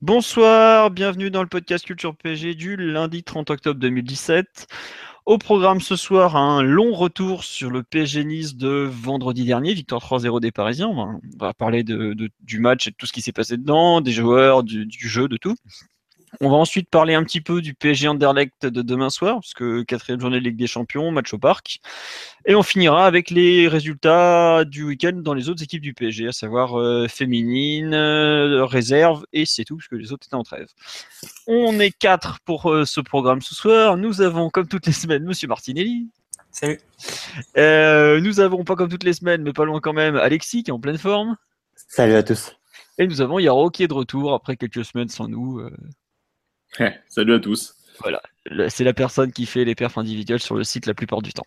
Bonsoir, bienvenue dans le podcast Culture PG du lundi 30 octobre 2017. Au programme ce soir, un long retour sur le PSG Nice de vendredi dernier, victoire 3-0 des Parisiens. On va, parler du match et de tout ce qui s'est passé dedans, des joueurs, du jeu, de tout. On va ensuite parler un petit peu du PSG Anderlecht de demain soir, puisque quatrième journée de Ligue des Champions, match au parc. Et on finira avec les résultats du week-end dans les autres équipes du PSG, à savoir euh, féminine, euh, réserve, et c'est tout, puisque les autres étaient en trêve. On est quatre pour euh, ce programme ce soir. Nous avons, comme toutes les semaines, Monsieur Martinelli. Salut. nous avons, pas comme toutes les semaines, mais pas loin quand même, Alexis, qui est en pleine forme. Salut à tous. Et nous avons Yaro, qui est de retour après quelques semaines sans nous. Salut à tous. Voilà, c'est la personne qui fait les perfs individuels sur le site la plupart du temps.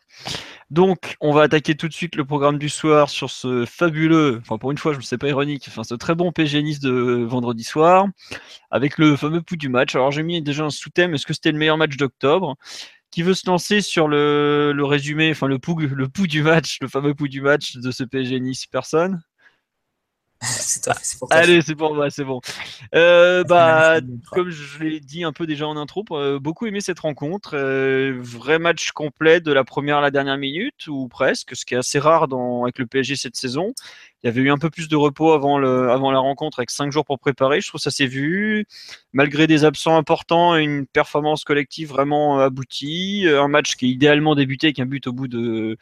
Donc, on va attaquer tout de suite le programme du soir sur ce fabuleux, enfin pour une fois, je ne sais pas ironique, enfin ce très bon PG Nice de vendredi soir, avec le fameux pouls du match. Alors j'ai mis déjà un sous-thème, est-ce que c'était le meilleur match d'octobre Qui veut se lancer sur le, résumé, enfin le pouls, le du match, le fameux pouls du match de ce PSG Nice? Personne? c'est toi, c'est pour Allez, c'est pour moi, c'est bon. Euh, bah, comme je l'ai dit un peu déjà en intro, euh, beaucoup aimé cette rencontre. Euh, vrai match complet de la première à la dernière minute, ou presque, ce qui est assez rare dans, avec le PSG cette saison. Il y avait eu un peu plus de repos avant, le, avant la rencontre avec cinq jours pour préparer. Je trouve ça s'est vu. Malgré des absents importants, une performance collective vraiment aboutie. Un match qui est idéalement débuté avec un but au bout de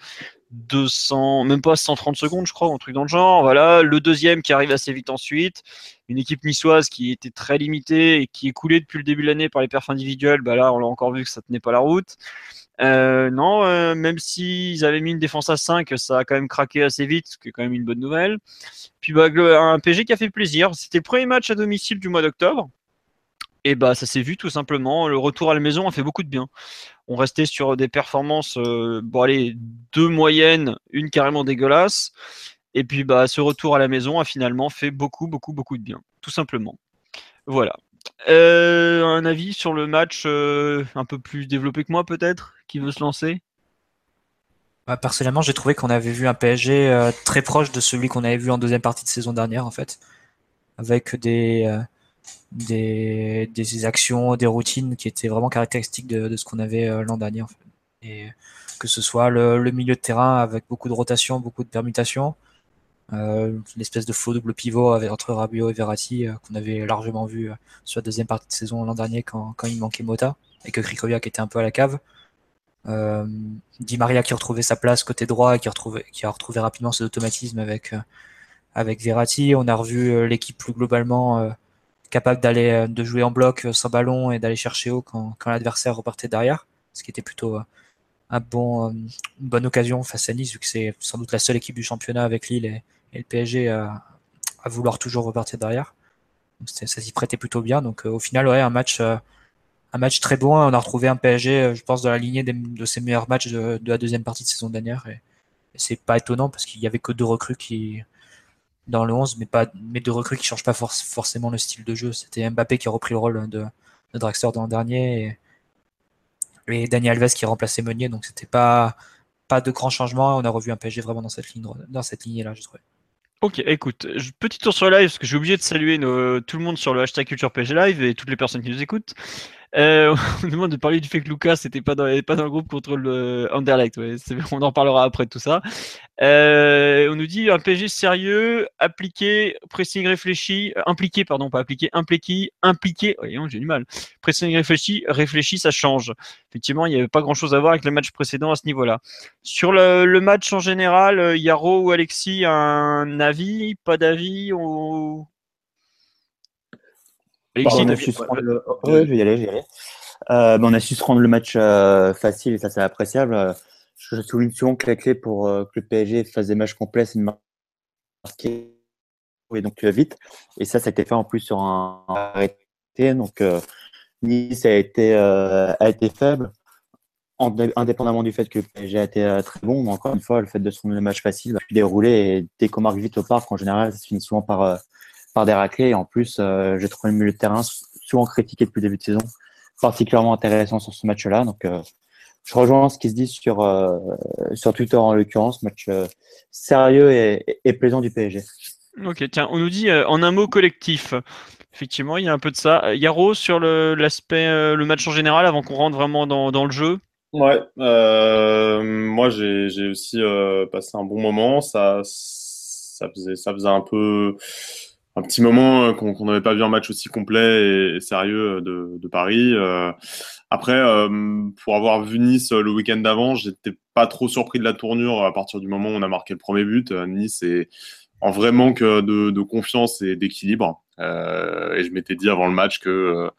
200, même pas 130 secondes, je crois, un truc dans le genre. Voilà. Le deuxième qui arrive assez vite ensuite. Une équipe niçoise qui était très limitée et qui est coulée depuis le début de l'année par les perfs individuels. Bah là, on l'a encore vu que ça tenait pas la route. Euh, non, euh, même s'ils avaient mis une défense à 5, ça a quand même craqué assez vite, ce qui est quand même une bonne nouvelle. Puis bah, un PSG qui a fait plaisir. C'était le premier match à domicile du mois d'octobre. Et bah ça s'est vu tout simplement. Le retour à la maison a fait beaucoup de bien. On restait sur des performances, euh, bon allez, deux moyennes, une carrément dégueulasse. Et puis bah ce retour à la maison a finalement fait beaucoup, beaucoup, beaucoup de bien, tout simplement. Voilà. Euh, un avis sur le match euh, un peu plus développé que moi peut-être Qui veut se lancer? Bah, Personnellement, j'ai trouvé qu'on avait vu un PSG très proche de celui qu'on avait vu en deuxième partie de saison dernière en fait, avec des, des, actions, des routines qui étaient vraiment caractéristiques de, ce qu'on avait l'an dernier. Et que ce soit le, milieu de terrain avec beaucoup de rotation, beaucoup de permutations, euh, une espèce de faux double pivot avec, entre Rabiot et Verratti euh, qu'on avait largement vu euh, sur la deuxième partie de saison l'an dernier quand, quand, il manquait Mota et que Krikoviak était un peu à la cave. Euh, Di Maria qui retrouvait sa place côté droit et qui, qui a retrouvé rapidement ses automatismes avec, avec Verratti. On a revu l'équipe plus globalement capable d'aller de jouer en bloc sans ballon et d'aller chercher haut quand, l'adversaire repartait derrière, ce qui était plutôt un bon, une bonne occasion face à Nice, vu que c'est sans doute la seule équipe du championnat avec Lille et, le PSG à, vouloir toujours repartir derrière. Ça s'y prêtait plutôt bien. Donc euh, au final, ouais, un match, euh, un match très bon. On a retrouvé un PSG, euh, je pense, dans la lignée de ses meilleurs matchs de, la deuxième partie de saison dernière. Et c'est pas étonnant parce qu'il y avait que deux recrues qui dans le 11, mais pas mais deux recrues qui changent pas for forcément le style de jeu. C'était Mbappé qui a repris le rôle de, de Draxler dans le dernier et, Daniel Alves qui a remplacé Meunier. Donc c'était pas pas de grands changements. On a revu un PSG vraiment dans cette ligne dans cette lignée là, je trouvais. Ok, écoute, petit tour sur live parce que j'ai oublié de saluer tout le monde sur le hashtag Culture PG Live et toutes les personnes qui nous écoutent. Euh, on demande de parler du fait que Lucas n'était pas pas dans le groupe contre le Anderlecht. Ouais, on en parlera après tout ça. Euh, on nous dit un PSG sérieux, appliqué, pressing réfléchi, euh, impliqué, pardon, pas appliqué, impliqué, impliqué. Voyons, j'ai du mal. Pressing réfléchi, réfléchi, ça change. Effectivement, il n'y avait pas grand chose à voir avec le match précédent à ce niveau-là. Sur le, le, match en général, euh, Yaro ou Alexis, un avis, pas d'avis ou... Alexis, on a su se rendre le... oh, ouais, je vais y aller, je vais y aller. Euh, on a su se rendre le match euh, facile et ça c'est appréciable. Je souligne souvent que la clé pour euh, que le PSG fasse des matchs complets, c'est de marquer et donc vite. Et ça, ça a été fait en plus sur un arrêté. Donc Nice a été, a été faible indépendamment du fait que j'ai été très bon, mais encore une fois, le fait de se rendre le match facile, va dérouler et dès qu'on marque vite au parc, en général, ça se finit souvent par, par des raclés. Et en plus, j'ai trouvé le milieu de terrain souvent critiqué depuis le début de saison, particulièrement intéressant sur ce match-là. Donc, je rejoins ce qui se dit sur, euh, sur Twitter en l'occurrence, match euh, sérieux et, et, plaisant du PSG. Ok, tiens, on nous dit euh, en un mot collectif. Effectivement, il y a un peu de ça. Yaro, sur l'aspect, le, match en général, avant qu'on rentre vraiment dans, dans le jeu? Ouais, moi j'ai aussi passé un bon moment. Ça, ça, faisait, ça faisait un peu un petit moment qu'on n'avait pas vu un match aussi complet et, sérieux de, de Paris. Après, euh, pour avoir vu Nice euh, le week-end d'avant, j'étais pas trop surpris de la tournure à partir du moment où on a marqué le premier but. Euh, nice est en vrai manque de, confiance et d'équilibre. Euh, et je m'étais dit avant le match que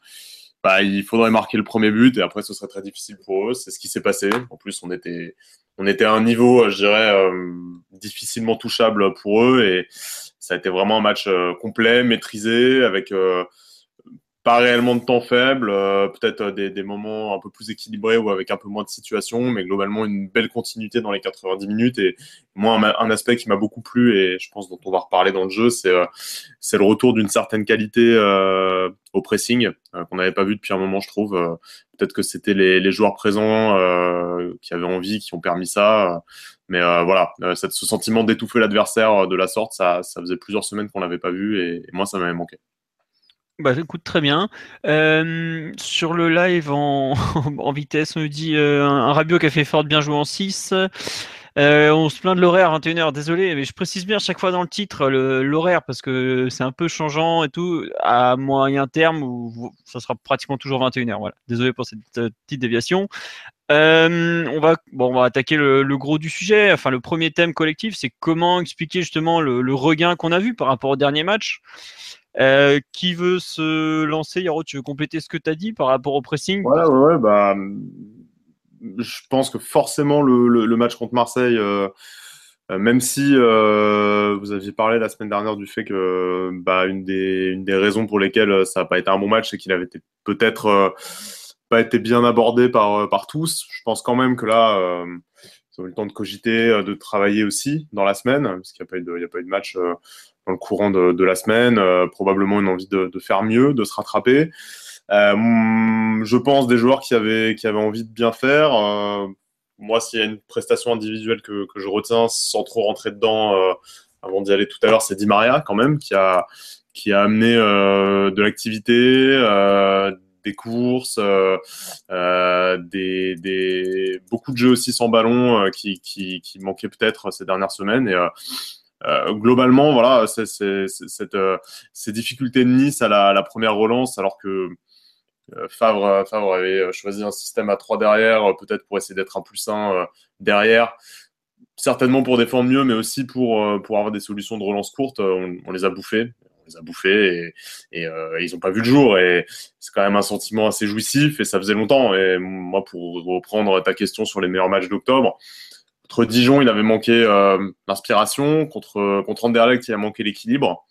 bah, il faudrait marquer le premier but et après ce serait très difficile pour eux. C'est ce qui s'est passé. En plus, on était, on était à un niveau, je dirais, euh, difficilement touchable pour eux et ça a été vraiment un match complet, maîtrisé, avec pas réellement de temps faible, euh, peut-être euh, des, moments un peu plus équilibrés ou avec un peu moins de situations, mais globalement une belle continuité dans les 90 minutes. Et moi, un, aspect qui m'a beaucoup plu et je pense dont on va reparler dans le jeu, c'est euh, le retour d'une certaine qualité euh, au pressing qu'on n'avait pas vu depuis un moment, je trouve. peut-être que c'était les, joueurs présents qui avaient envie, qui ont permis ça. Mais voilà, ce sentiment d'étouffer l'adversaire de la sorte, ça, ça faisait plusieurs semaines qu'on l'avait pas vu et, moi, ça m'avait manqué. Bah, écoute, très bien. Euh, sur le live en, vitesse, on nous dit euh, un Rabiot qui a fait fort bien jouer en 6. Euh, on se plaint de l'horaire 21h, désolé, mais je précise bien chaque fois dans le titre l'horaire parce que c'est un peu changeant et tout. À moyen terme, où ça sera pratiquement toujours 21h. Voilà. Désolé pour cette petite déviation. On va bon, on va attaquer le, gros du sujet. Enfin, le premier thème collectif, c'est comment expliquer justement le, regain qu'on a vu par rapport au dernier match. Euh, qui veut se lancer? Yaro, tu veux compléter ce que tu as dit par rapport au pressing? Ouais, ouais, bah, je pense que forcément le, match contre Marseille, euh, euh même si euh, vous aviez parlé la semaine dernière du fait que bah, une, des, des raisons pour lesquelles ça n'a pas été un bon match, c'est qu'il avait peut-être euh, pas été bien abordé par, par tous. Je pense quand même que là, ils ont eu le temps de cogiter, de travailler aussi dans la semaine, parce qu'il n'y a, pas eu de, a pas eu de match dans le courant de, la semaine, euh, probablement une envie de, de, faire mieux, de se rattraper. Euh, je pense des joueurs qui avaient, qui avaient envie de bien faire. Euh, moi, s'il y a une prestation individuelle que, que, je retiens sans trop rentrer dedans avant d'y aller tout à l'heure, c'est Di Maria quand même qui a, qui a amené de l'activité, des courses, euh, des, des, beaucoup de jeux aussi sans ballon euh, qui, qui, qui manquaient peut-être ces dernières semaines. Et euh, globalement, voilà, c'est, cette, euh, ces difficultés de Nice à la, première relance, alors que euh, Favre, Favre avait choisi un système à 3 derrière, peut-être pour essayer d'être un plus 1 derrière, certainement pour défendre mieux, mais aussi pour, pour avoir des solutions de relance courte. On, les a bouffés, on les a et, euh, ils n'ont pas vu le jour. Et c'est quand même un sentiment assez jouissif et ça faisait longtemps. Et moi, pour reprendre ta question sur les meilleurs matchs d'octobre, Contre Dijon, il avait manqué euh, l'inspiration. Contre, contre Anderlecht, il a manqué l'équilibre.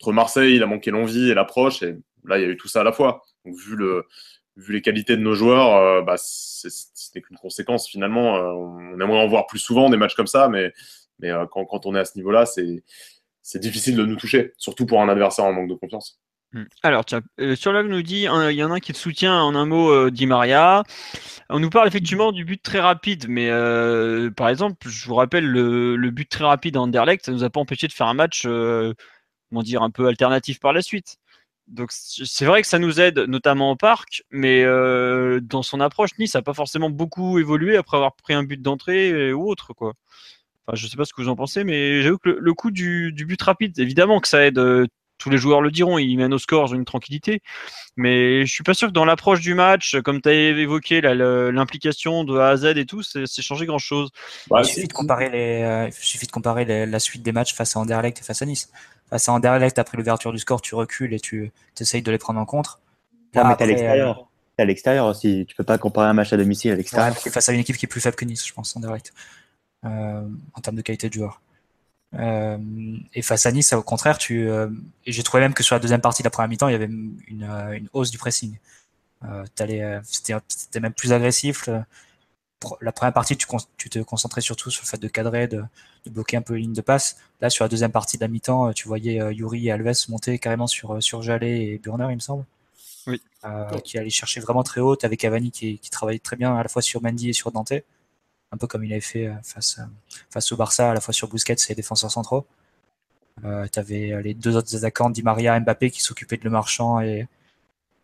Contre Marseille, il a manqué l'envie et l'approche. Et là, il y a eu tout ça à la fois. Vu, le, vu les qualités de nos joueurs, euh, bah, c'était qu'une conséquence finalement. Euh, on aimerait en voir plus souvent des matchs comme ça, mais, mais quand, quand on est à ce niveau-là, c'est difficile de nous toucher, surtout pour un adversaire en manque de confiance. Hmm. Alors, euh, sur là, nous dit, il y en a un qui te soutient en un mot, euh, Di Maria. On nous parle effectivement du but très rapide, mais euh, par exemple, je vous rappelle le, but très rapide en Anderlecht, ça nous a pas empêché de faire un match, euh, comment dire, un peu alternatif par la suite. Donc c'est vrai que ça nous aide, notamment au parc, mais dans son approche, Nice n'a pas forcément beaucoup évolué après avoir pris un but d'entrée ou autre, quoi. Enfin, je sais pas ce que vous en pensez, mais j'avoue que le, le coup du, du, but rapide, évidemment que ça aide tous les joueurs le diront, il mène au score, une tranquillité. Mais je suis pas sûr que dans l'approche du match, comme tu as évoqué l'implication de A à Z et tout, c'est changé grand chose. il, suffit de comparer les, euh, il suffit de comparer les, la suite des matchs face à Anderlecht et face à Nice. Face à Anderlecht, après l'ouverture du score, tu recules et tu essayes de les prendre en contre. Là, mais t'es à l'extérieur. Euh, à l'extérieur aussi. Tu peux pas comparer un match à domicile à l'extérieur. Ouais, face à une équipe qui est plus faible que Nice, je pense, Anderlecht, euh, en termes de qualité de joueur. Euh, et face à Nice, au contraire, tu, euh, et j'ai trouvé même que sur la deuxième partie de la première mi-temps, il y avait une, une hausse du pressing. Euh, c'était même plus agressif. La première partie, tu, tu, te concentrais surtout sur le fait de cadrer, de, de, bloquer un peu les lignes de passe. Là, sur la deuxième partie de la mi-temps, tu voyais Yuri et Alves monter carrément sur, sur Jallet et Burner, il me semble. Oui. Qui allait chercher vraiment très haut. avec Cavani qui, qui travaillait très bien à la fois sur Mendy et sur Dante un peu comme il avait fait euh, face, euh, au Barça, à la fois sur Busquets et les défenseurs centraux. Euh, tu avais les deux autres attaquants, Di Maria Mbappé, qui s'occupaient de Le Marchand et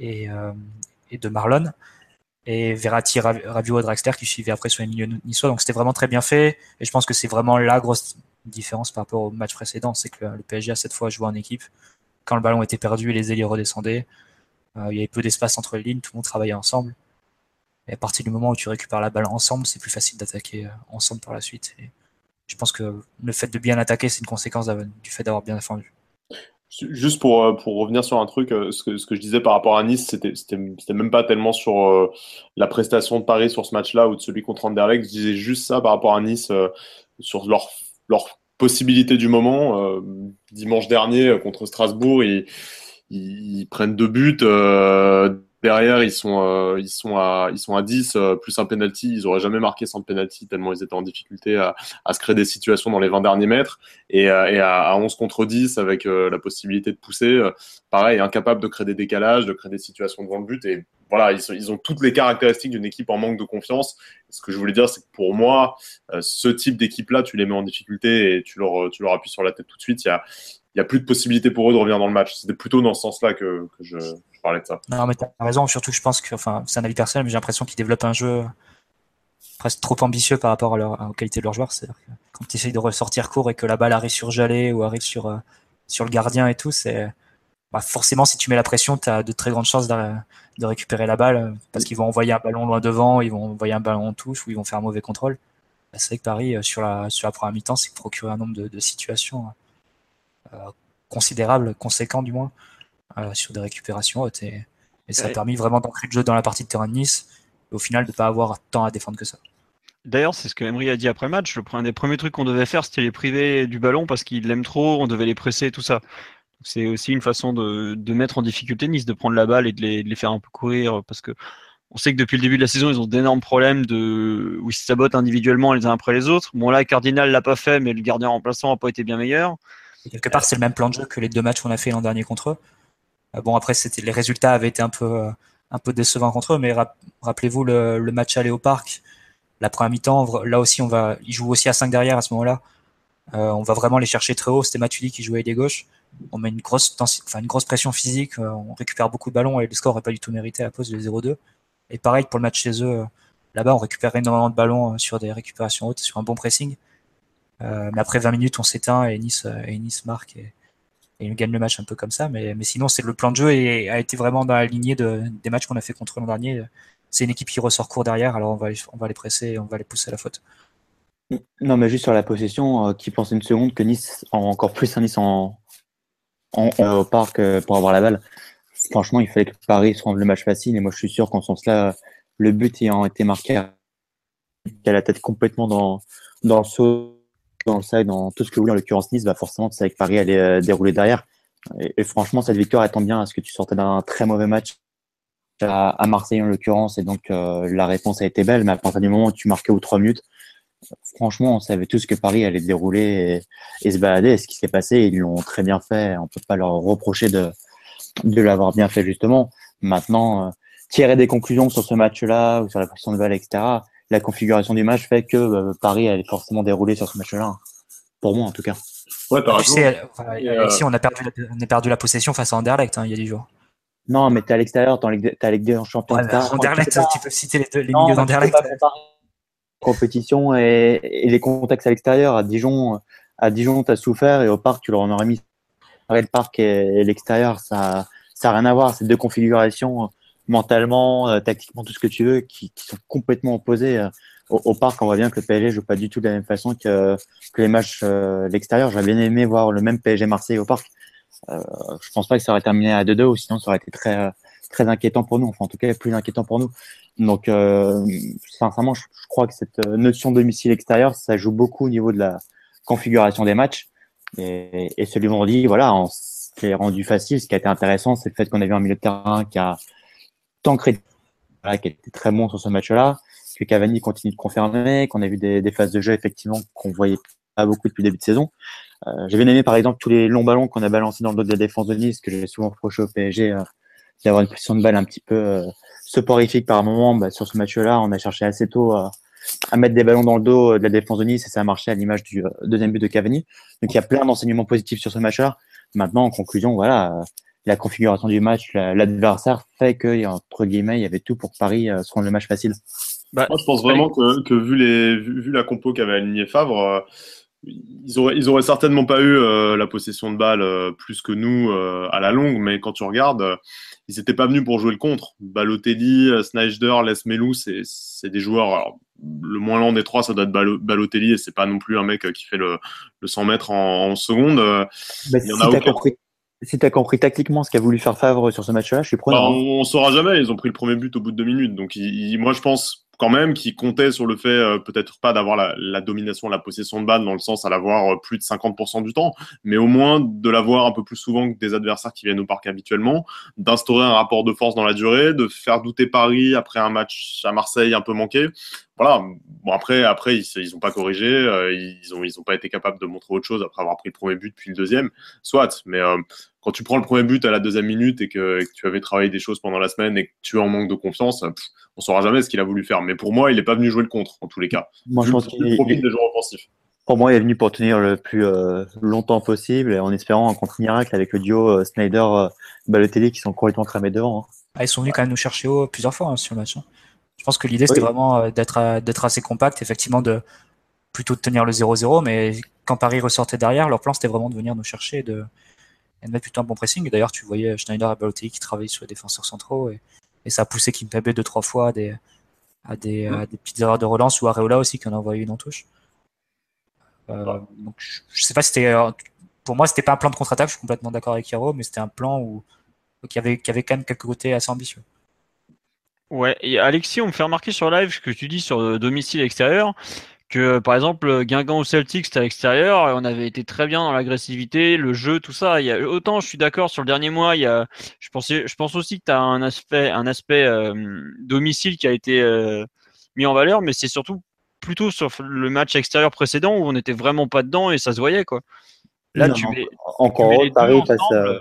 de Marlon. Et Verratti, Rabiot et Draxler qui suivaient après sur les milieux niçois. Donc c'était vraiment très bien fait. Et je pense que c'est vraiment la grosse différence par rapport au match précédent. C'est que le PSG a cette fois joué en équipe. Quand le ballon était perdu, les ailiers redescendaient. il y avait peu d'espace entre les lignes, tout le monde travaillait ensemble. Et à partir du moment où tu récupères la balle ensemble, c'est plus facile d'attaquer euh, ensemble par la suite. Et je pense que le fait de bien attaquer, c'est une conséquence du fait d'avoir bien défendu. Juste pour, euh, pour revenir sur un truc, euh, ce que, je disais par rapport à Nice, c'était, même pas tellement sur la prestation de Paris sur ce match-là ou de celui contre Anderlecht. Je disais juste ça par rapport à Nice, sur leur, leur possibilité du moment. dimanche dernier, contre Strasbourg, ils, prennent deux buts. Derrière, ils sont, euh, ils sont à, ils sont à 10 euh, plus un penalty. Ils auraient jamais marqué sans penalty tellement ils étaient en difficulté à, à se créer des situations dans les 20 derniers mètres. Et, euh, à, à, 11 contre 10 avec la possibilité de pousser, pareil, incapable de créer des décalages, de créer des situations devant le but. Et voilà, ils, ils ont toutes les caractéristiques d'une équipe en manque de confiance. ce que je voulais dire, c'est que pour moi, ce type d'équipe-là, tu les mets en difficulté et tu leur, tu leur appuies sur la tête tout de suite. Il y a, y a plus de possibilité pour eux de revenir dans le match. C'était plutôt dans ce sens-là que, que je, Non, mais tu as raison. Surtout je pense que, enfin, c'est un avis personnel, mais j'ai l'impression qu'ils développent un jeu presque trop ambitieux par rapport à leur, aux qualités de leurs joueurs. C'est-à-dire que quand tu essayes de ressortir court et que la balle arrive sur Jallet ou arrive sur, euh, sur le gardien et tout, c'est bah, forcément si tu mets la pression, tu as de très grandes chances de, récupérer la balle parce qu'ils vont envoyer un ballon loin devant, ils vont envoyer un ballon en touche ou ils vont faire un mauvais contrôle. Bah, c'est vrai que Paris, euh, sur la, sur la première mi-temps, c'est procurer un nombre de, situations euh, considérable, conséquent du moins, euh, sur des récupérations hautes. Et, ça a permis vraiment d'ancrer le jeu dans la partie de terrain de Nice, et au final de ne pas avoir tant à défendre que ça. D'ailleurs, c'est ce que Emery a dit après le match. Le, un des premiers trucs qu'on devait faire, c'était les priver du ballon parce qu'ils l'aiment trop, on devait les presser et tout ça. C'est aussi une façon de, de, mettre en difficulté Nice, de prendre la balle et de les, de les, faire un peu courir parce que on sait que depuis le début de la saison, ils ont d'énormes problèmes de où ils se sabotent individuellement les uns après les autres. Bon là, Cardinal l'a pas fait, mais le gardien remplaçant n'a pas été bien meilleur quelque part, c'est le même plan de jeu que les deux matchs qu'on a fait l'an dernier contre eux. Euh, bon, après, les résultats avaient été un peu, euh, un peu décevants contre eux, mais rappelez-vous le, match aller au parc, la première mi-temps, là aussi, on va, ils jouent aussi à 5 derrière à ce moment-là. Euh, on va vraiment les chercher très haut. C'était Matuidi qui jouait des gauches. On met une grosse, enfin, une grosse pression physique. on récupère beaucoup de ballons et le score n'aurait pas du tout mérité à cause de 0-2. Et pareil pour le match chez eux. Là-bas, on récupère énormément de ballons sur des récupérations hautes, sur un bon pressing. Mais après 20 minutes, on s'éteint et Nice, et Nice marque et, et gagne le match un peu comme ça. Mais, mais sinon, c'est le plan de jeu et a été vraiment dans la lignée de, des matchs qu'on a fait contre l'an dernier. C'est une équipe qui ressort court derrière, alors on va, on va les presser et on va les pousser à la faute. Non, mais juste sur la possession, euh, qui pense une seconde que Nice, encore plus un Nice en, en, au parc pour avoir la balle. Franchement, il fallait que Paris se rende le match facile. Et moi, je suis sûr qu'en ce sens-là, le but ayant été marqué, a la tête complètement dans, dans le saut dans le dans tout ce que vous voulez, en l'occurrence Nice, bah forcément, c'est que Paris allait euh, dérouler derrière. Et, franchement, cette victoire attend bien à ce que tu sortais d'un très mauvais match à, Marseille en l'occurrence, et donc euh, la réponse a été belle, mais à partir du moment où tu marquais aux trois minutes, franchement, on savait tous que Paris allait dérouler et, se balader. Et ce qui s'est passé, ils l'ont très bien fait. On peut pas leur reprocher de, l'avoir bien fait justement. Maintenant, euh, tirer des conclusions sur ce match-là ou sur la position de balle, etc la configuration du match fait que euh, Paris allait forcément dérouler sur ce match-là. Pour moi, en tout cas. Ouais, ici, on a, perdu la, on a perdu la possession face à Anderlecht hein, il y a des jours. Non, mais t'es à l'extérieur, t'as la Ligue des Champions. Ouais, Anderlecht, tu peux citer les, les milieux d'Anderlecht. Compétition et, et, les contacts à l'extérieur. À Dijon, à Dijon, t'as souffert et au parc, tu leur en aurais mis. Le parc et, l'extérieur, ça, ça n'a rien à voir. C'est deux configurations mentalement, euh, tactiquement, tout ce que tu veux, qui, qui sont complètement opposés. Euh, au, parc, on voit bien que le PSG joue pas du tout de la même façon que, que les matchs euh, l'extérieur. J'aurais bien aimé voir le même PSG Marseille au parc. Euh, je pense pas que ça aurait terminé à 2-2 ou sinon ça aurait été très très inquiétant pour nous. Enfin, en tout cas, plus inquiétant pour nous. Donc, euh, je, crois que cette notion de domicile extérieur, ça joue beaucoup au niveau de la configuration des matchs. Et, et celui vendredi, voilà, on s'est rendu facile. Ce qui a été intéressant, c'est le fait qu'on a vu un milieu de terrain qui a tant voilà, qui était très bon sur ce match-là, que Cavani continue de confirmer, qu'on a vu des, phases de jeu effectivement qu'on voyait pas beaucoup depuis le début de saison. Euh, j'ai bien aimé par exemple tous les longs ballons qu'on a balancés dans le dos de la défense de Nice, que j'ai souvent reproché au PSG euh, d'avoir une position de balle un petit peu euh, soporifique par moment. Bah, sur ce match-là, on a cherché assez tôt à, mettre des ballons dans le dos de la défense de Nice et ça a marché à l'image du euh, deuxième but de Cavani. Donc il y a plein d'enseignements positifs sur ce match-là. Maintenant, en conclusion, voilà, euh, la configuration du match, la- l'adversaire fait que, entre guillemets, il y avait tout pour que Paris euh, se rende le match facile. Bah, Moi, je pense vraiment que, que vu, les, vu, vu la compo qu'avait aligné Favre, euh, ils auraient, ils auraient certainement pas eu euh, la possession de balle euh, plus que nous euh, à la longue, mais quand tu regardes, euh, ils n'étaient pas venus pour jouer le contre. Balotelli, euh, Snyder, Les Melou, c'est des joueurs. alors, le moins lent des trois, ça doit être Balo- Balotelli, et c'est pas non plus un mec qui fait le, le 100 mètres en, en seconde. Euh, Bah, Il y si en a tu as aucun. compris, si t'as compris tactiquement ce qu'a voulu faire Favre sur ce match-là, je suis Bah, preneur. hein. on, on saura jamais. Ils ont pris le premier but au bout de deux minutes. Donc, moi, je pense quand même qu'ils comptaient sur le fait, euh, peut-être pas d'avoir la, la domination, la possession de balle, dans le sens à l'avoir euh, plus de 50% du temps, mais au moins de l'avoir un peu plus souvent que des adversaires qui viennent au parc habituellement, d'instaurer un rapport de force dans la durée, de faire douter Paris après un match à Marseille un peu manqué. Voilà. Bon, après, après ils ils ont pas corrigé. euh, ils ont, ils ont pas été capables de montrer autre chose après avoir pris le premier but puis le deuxième. Soit, mais euh, quand tu prends le premier but à la deuxième minute et que, et que tu avais travaillé des choses pendant la semaine et que tu es en manque de confiance, pff, on saura jamais ce qu'il a voulu faire. Mais pour moi, il n'est pas venu jouer le contre, en tous les cas. Moi, je pense qu'il joueurs offensifs. pour moi, il est venu pour tenir le plus euh, longtemps possible et en espérant un contre-miracle avec le duo euh, Snyder-Balotelli qui sont complètement cramés devant. hein. Ah, ils sont venus quand même nous chercher haut plusieurs fois hein, sur le match. hein. Je pense que l'idée c'était Oui. vraiment euh, d'être d'être assez compact, effectivement de plutôt de tenir le 0-0, mais quand Paris ressortait derrière, leur plan c'était vraiment de venir nous chercher et de, et de mettre plutôt un bon pressing. D'ailleurs, tu voyais Schneider et Balotelli qui travaillaient sur les défenseurs centraux et, et ça a poussé Kimpembe deux trois fois à des à des, à des petites erreurs de relance ou Areola aussi qui en a envoyé une en touche. Euh, donc je, je sais pas si c'était euh, pour moi c'était pas un plan de contre-attaque, je suis complètement d'accord avec Hiro, mais c'était un plan où qui avait qui avait quand même quelques côtés assez ambitieux. Ouais, et Alexis, on me fait remarquer sur live ce que tu dis sur euh, domicile extérieur, que par exemple Guingamp ou Celtic c'était à l'extérieur, on avait été très bien dans l'agressivité, le jeu, tout ça. Il y a, autant je suis d'accord sur le dernier mois, il y a, je pensais, je pense aussi que tu as un aspect, un aspect euh, domicile qui a été euh, mis en valeur, mais c'est surtout plutôt sur le match extérieur précédent où on n'était vraiment pas dedans et ça se voyait quoi. Là, Non, tu mets, Encore tu mets heureux Paris fasse. euh,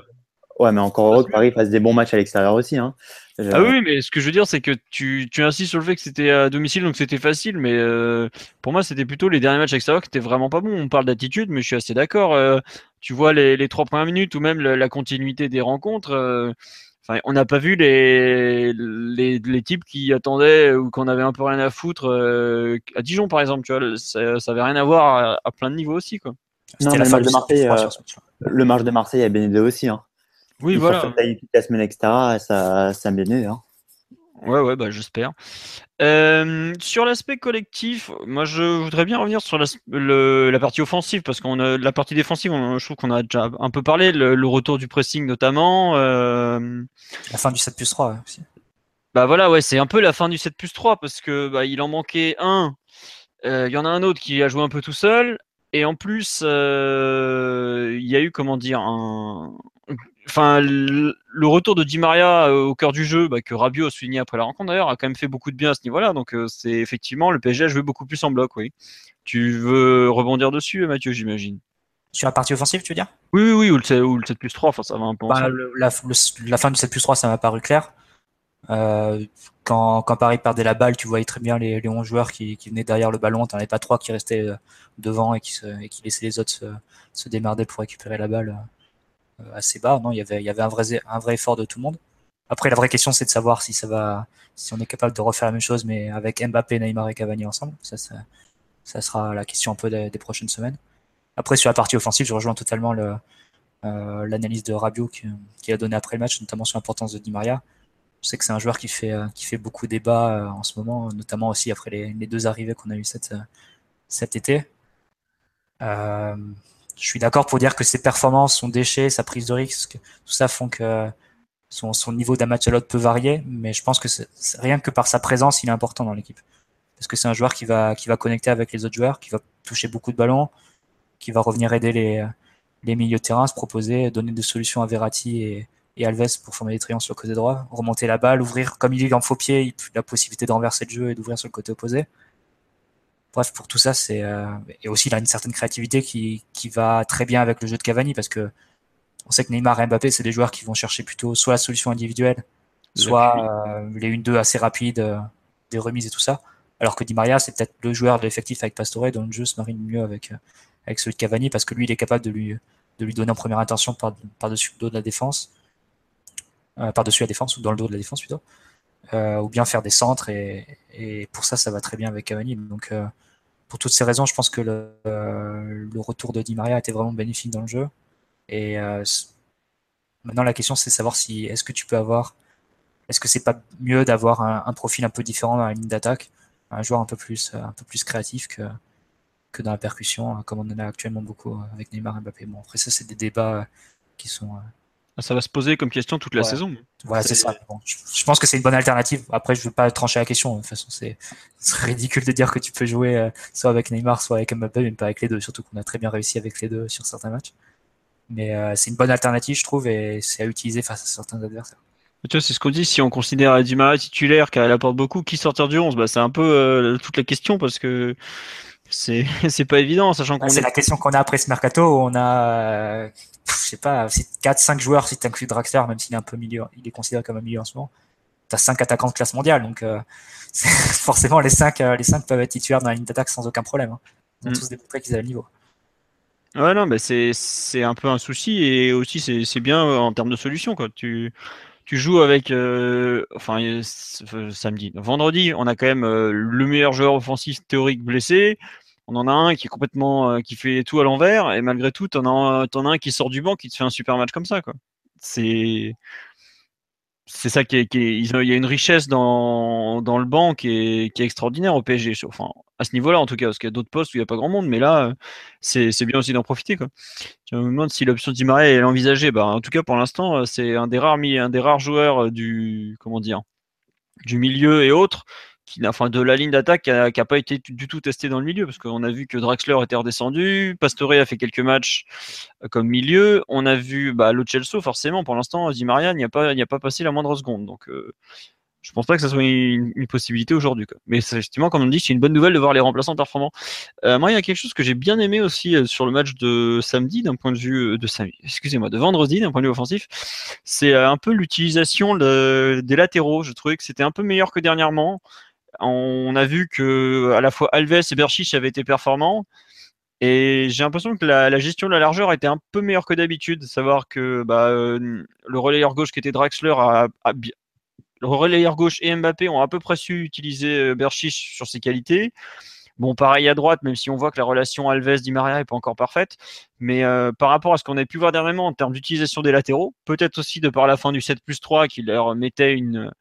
Ouais, mais encore heureux que Paris fasse des bons matchs à l'extérieur aussi. Hein. Euh, Ah oui, mais ce que je veux dire, c'est que tu, tu insistes sur le fait que c'était à domicile, donc c'était facile, mais euh, pour moi, c'était plutôt les derniers matchs extérieurs qui étaient vraiment pas bons. On parle d'attitude, mais je suis assez d'accord. euh, tu vois les, les trois premières minutes ou même la, la continuité des rencontres. euh, Enfin, on n'a pas vu les, les, les types qui attendaient ou qu'on avait un peu rien à foutre euh, à Dijon, par exemple. Tu vois, ça, ça avait rien à voir à, à plein de niveaux aussi, quoi. Non, mais la le match de Marseille, 7-3 euh. Le match de Marseille a bien aidé aussi. Hein. Oui, Ils voilà. toute la semaine, etc. Et ça, ça a bien aidé. Hein. Ouais, ouais, bah, j'espère. Euh, sur l'aspect collectif, moi je voudrais bien revenir sur le- la partie offensive parce qu'on a la partie défensive, on- je trouve qu'on a déjà un peu parlé, le, le retour du pressing notamment. euh, La fin du 7 plus 3 ouais, aussi. bah voilà, ouais, c'est un peu la fin du 7 plus 3 parce que bah, il en manquait un. Euh, Il y en a un autre qui a joué un peu tout seul. Et en plus, euh, il y a eu, comment dire, un. Enfin, le retour de Di Maria euh, au cœur du jeu, bah, que Rabiot a souligné après la rencontre d'ailleurs, a quand même fait beaucoup de bien à ce niveau-là. Donc, euh, c'est effectivement, le PSG a joué beaucoup plus en bloc, oui. Tu veux rebondir dessus, Mathieu, j'imagine? Sur la partie offensive, tu veux dire? Oui, oui, oui, ou le, 7 ou le 7 plus 3, enfin, ça va un peu Bah, le- la, le- la fin du 7 plus 3, ça m'a paru clair. Euh, quand, quand Paris perdait la balle, tu voyais très bien les, les 11 joueurs qui, qui venaient derrière le ballon. T'en avais pas trois qui restaient euh, devant et qui, se, et qui laissaient les autres se, se démerder pour récupérer la balle euh, assez bas. Non, il y avait, il y avait un, vrai, un vrai effort de tout le monde. Après, la vraie question, c'est de savoir si ça va, si on est capable de refaire la même chose, mais avec Mbappé, Neymar et Cavani ensemble. Ça, ça, ça sera la question un peu des, prochaines semaines. Après, sur la partie offensive, je rejoins totalement le, euh, l'analyse de Rabiot qui, qui a donné après le match, notamment sur l'importance de Di Maria. Je sais que c'est un joueur qui fait, euh, qui fait beaucoup débat euh, en ce moment, notamment aussi après les, deux arrivées qu'on a eues cet, euh, cet été. Euh, je suis d'accord pour dire que ses performances, son déchet, sa prise de risque, tout ça font que son, niveau d'un match peut varier, mais je pense que rien que par sa présence, il est important dans l'équipe. Parce que c'est un joueur qui va, qui va connecter avec les autres joueurs, qui va toucher beaucoup de ballons, qui va revenir aider les, milieux de terrain se proposer, donner des solutions à Verratti et, et Alves pour former des triangles sur le côté droit, remonter la balle, ouvrir, comme il est en faux pied, la possibilité de renverser le jeu et d'ouvrir sur le côté opposé. Bref, pour tout ça, c'est euh, et aussi il a une certaine créativité qui, qui va très bien avec le jeu de Cavani parce que on sait que Neymar et Mbappé, c'est des joueurs qui vont chercher plutôt soit la solution individuelle, soit euh, les 1-2 assez rapides, euh, des remises et tout ça. Alors que Di Maria, c'est peut-être le joueur de l'effectif avec Pastore dont le jeu se marie mieux avec, avec celui de Cavani parce que lui, il est capable de lui, de lui donner en première intention par-dessus le dos de la défense, par-dessus la défense ou dans le dos de la défense plutôt. Ou bien faire des centres et, et, pour ça ça va très bien avec Cavani donc pour toutes ces raisons je pense que le, euh, le, retour de Di Maria était vraiment bénéfique dans le jeu. Et maintenant la question c'est savoir si est-ce que tu peux avoir est-ce que c'est pas mieux d'avoir un, un, profil un peu différent dans la ligne d'attaque un joueur un peu plus un peu plus créatif que que dans la percussion hein, comme on en a actuellement beaucoup avec Neymar et Mbappé. Bon après ça c'est des débats qui sont ah, ça va se poser comme question toute la ouais. saison. Voilà, c'est ça. Bon, je, je, pense que c'est une bonne alternative. Après, je veux pas trancher la question. De toute façon, c'est ridicule de dire que tu peux jouer euh, soit avec Neymar, soit avec Mbappé, mais pas avec les deux. Surtout qu'on a très bien réussi avec les deux sur certains matchs. Mais euh, c'est une bonne alternative, je trouve, et c'est à utiliser face à certains adversaires. Tu vois, c'est ce qu'on dit. Si on considère Di Maria titulaire, qu'elle apporte beaucoup, qui sortir du 11 bah, C'est un peu euh, toute la question parce que c'est pas évident, sachant qu'on. C'est est... la question qu'on a après ce mercato. Où on a je sais pas, 4-5 joueurs si tu inclus Draxler, même s'il est un peu milieu, il est considéré comme un milieu en ce moment. Tu as 5 attaquants de classe mondiale, donc euh, forcément les 5 euh, les cinq peuvent être titulaires dans la ligne d'attaque sans aucun problème. Hein. Ils ont mm. tous démontré qu'ils avaient le niveau. Ouais, non, mais c'est, un peu un souci et aussi c'est, c'est bien en termes de solution. Quoi. Tu, tu joues avec. Euh, enfin, samedi. Vendredi, on a quand même le meilleur joueur offensif théorique blessé on en a un qui est complètement euh, qui fait tout à l'envers et malgré tout t'en as, en as un qui sort du banc qui te fait un super match comme ça quoi c'est c'est ça qui est, il y a une richesse dans, dans le banc qui est, extraordinaire au PSG enfin à ce niveau-là en tout cas parce qu'il y a d'autres postes où il n'y a pas grand monde mais là c'est, bien aussi d'en profiter je me demande si l'option de Marais est envisagée. Bah en tout cas pour l'instant c'est un des rares un des rares joueurs du comment du milieu et autres de la ligne d'attaque qui n'a pas été du tout testé dans le milieu, parce qu'on a vu que Draxler était redescendu, Pastore a fait quelques matchs euh, comme milieu, on a vu bah, forcément, pour l'instant, Di Maria n'y a, pas, passé la moindre seconde, donc euh, je pense pas que ça soit une, possibilité aujourd'hui. Mais effectivement, comme on dit, c'est une bonne nouvelle de voir les remplaçants performants. Euh, moi, il y a quelque chose que j'ai bien aimé aussi euh, sur le match de samedi, d'un point de vue euh, de samedi, excusez-moi, de vendredi, d'un point de vue offensif, c'est un peu l'utilisation de, des latéraux. Je trouvais que c'était un peu meilleur que dernièrement on a vu que à la fois Alves et Berchich avaient été performants. Et j'ai l'impression que la, gestion de la largeur était un peu meilleure que d'habitude. Savoir que bah, euh, le relayeur gauche qui était Draxler a, a, le relayeur gauche et Mbappé ont à peu près su utiliser euh, Berchich sur ses qualités. Bon, pareil à droite, même si on voit que la relation Alves-Di Maria n'est pas encore parfaite. Mais euh, par rapport à ce qu'on a pu voir dernièrement en termes d'utilisation des latéraux, peut-être aussi de par la fin du 7 plus 3 qui leur mettait une,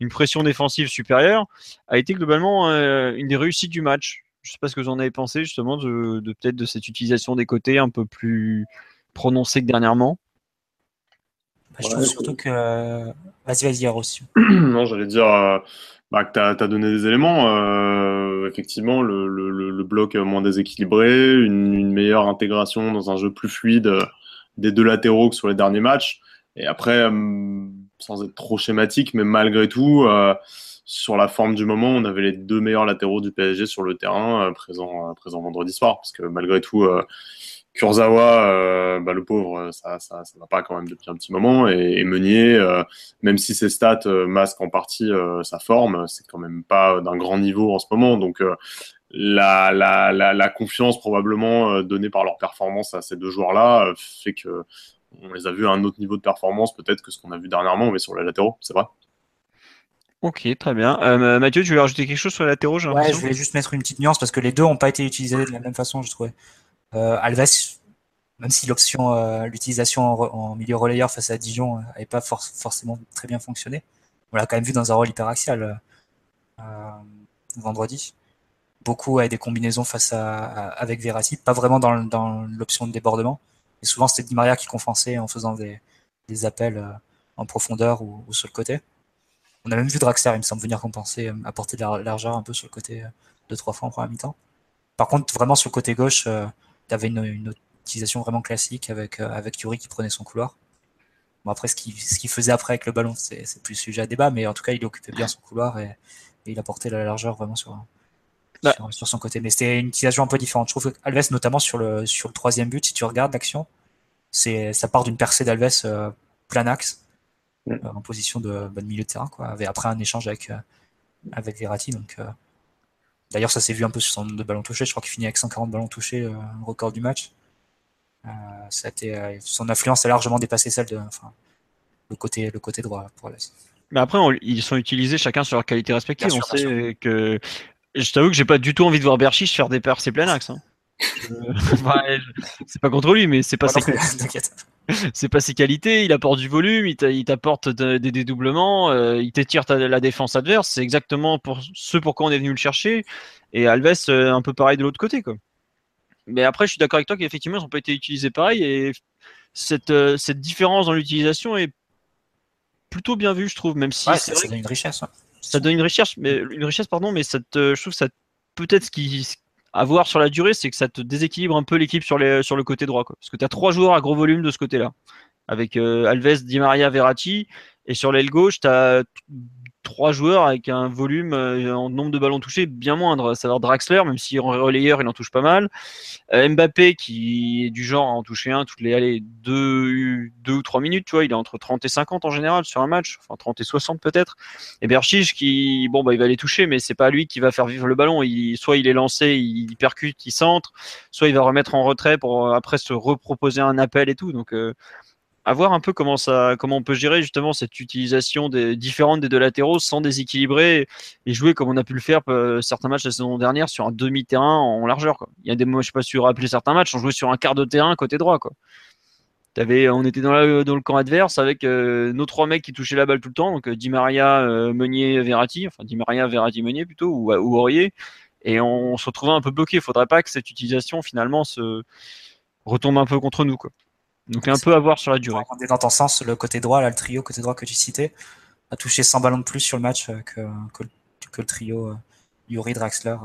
une pression défensive supérieure, a été globalement euh, une des réussites du match. Je ne sais pas ce que vous en avez pensé justement de, de peut-être de cette utilisation des côtés un peu plus prononcée que dernièrement. Bah, je ouais, trouve surtout que. Vas-y, vas-y, aussi. non, j'allais dire euh, bah, que tu as, donné des éléments. Euh, effectivement, le, le, le, bloc moins déséquilibré, une, une, meilleure intégration dans un jeu plus fluide euh, des deux latéraux que sur les derniers matchs. Et après, euh, sans être trop schématique, mais malgré tout, euh, sur la forme du moment, on avait les deux meilleurs latéraux du PSG sur le terrain, euh, présent, euh, présent vendredi soir, parce que malgré tout, euh, Kurzawa, bah, le pauvre, ça, ça, ça va pas quand même depuis un petit moment, et, Meunier, même si ses stats masquent en partie sa forme, c'est quand même pas d'un grand niveau en ce moment, donc la, confiance probablement donnée par leur performance à ces deux joueurs-là fait que on les a vus à un autre niveau de performance peut-être que ce qu'on a vu dernièrement, mais sur les latéraux, c'est vrai. Ok, très bien. Euh, Mathieu, tu veux rajouter quelque chose sur les latéraux Ouais, je voulais juste mettre une petite nuance parce que les deux n'ont pas été utilisés de la même façon, je trouvais. Euh, Alves, même si l'option, euh, l'utilisation en, en, milieu relayeur face à Dijon n'avait pas for forcément très bien fonctionné, on l'a quand même vu dans un rôle hyperaxial euh, vendredi. Beaucoup avec des combinaisons face à, à avec Verratti, pas vraiment dans, dans l'option de débordement. Et souvent, c'était Di Maria qui compensait en faisant des, appels euh, en profondeur ou, sur le côté. On a même vu Draxler, il me semble, venir compenser, euh, apporter de la largeur un peu sur le côté euh, de trois fois en première mi-temps. Par contre, vraiment sur le côté gauche, tu avais une, utilisation vraiment classique avec, avec Yuri qui prenait son couloir. Bon, après, ce qu'il faisait après avec le ballon, c'est plus sujet à débat, mais en tout cas, il occupait bien son couloir et, il apportait la largeur vraiment sur, bah. sur, son côté. Mais c'était une utilisation un peu différente. Je trouve que Alves, notamment sur le, sur le troisième but, si tu regardes l'action, ça part d'une percée d'Alves euh, plein axe, mm. euh, en position de, bah, milieu de terrain, quoi, après un échange avec, euh, avec Verratti. Donc, D'ailleurs, ça s'est vu un peu sur son nombre de ballons touchés. Je crois qu'il finit avec 140 ballons touchés, record du match. ça son influence a largement dépassé celle de, enfin, le côté, le côté droit pour Alves. Mais après, ils sont utilisés chacun sur leur qualité respective. on sait que. Je t'avoue que j'ai pas du tout envie de voir Berchiche faire des percées plein axe. Hein. c'est pas contre lui, mais c'est pas, ses... c'est pas ses qualités. Il apporte du volume, il t'apporte des dédoublements, euh, il t'étire la défense adverse. C'est exactement pour ce pourquoi on est venu le chercher. Et Alves, euh, un peu pareil de l'autre côté. Quoi. Mais après, je suis d'accord avec toi qu'effectivement, ils n'ont pas été utilisés pareil. Et cette, euh, cette différence dans l'utilisation est plutôt bien vue, je trouve, même si ça, donne une richesse. Ça donne une richesse, mais une richesse, pardon, mais ça je trouve ça peut-être ce qui, à voir sur la durée, c'est que ça te déséquilibre un peu l'équipe sur, sur le côté droit. Parce que tu as trois joueurs à gros volume de ce côté-là. Avec euh, Alves, Di Maria, Verratti. Et sur l'aile gauche, tu as trois joueurs avec un volume euh, en nombre de ballons touchés bien moindre. Ça va Draxler, même si en relayeur il en touche pas mal. Euh, Mbappé qui est du genre à en toucher un toutes les allez, deux, ou trois minutes, tu vois, il est entre 30 et 50 en général sur un match, enfin 30 et 60 peut-être. Et Berchiche qui, bon, bah, il va les toucher, mais c'est pas lui qui va faire vivre le ballon. Soit il est lancé, il percute, il centre, soit il va remettre en retrait pour euh, après se reproposer un appel et tout. Donc, à voir un peu comment ça, comment on peut gérer justement cette utilisation des, différente des deux latéraux sans déséquilibrer et jouer comme on a pu le faire euh, certains matchs la saison dernière sur un demi-terrain en largeur. Quoi. Il y a des, je sais pas si rappeler certains matchs, on jouait sur un quart de terrain côté droit. Quoi. Avais, on était dans, la, dans, le camp adverse avec euh, nos trois mecs qui touchaient la balle tout le temps, donc euh, Di Maria, Meunier, Verratti, enfin Di Maria, Verratti, Meunier plutôt, ou, ou Aurier, et on, se retrouvait un peu bloqué. Il faudrait pas que cette utilisation finalement se retombe un peu contre nous. Quoi. Donc un peu à voir sur la durée. Dans ton sens, le côté droit, là, le trio côté droit que tu citais, a touché 100 ballons de plus sur le match euh, que, que, le trio euh, Yuri, Draxler,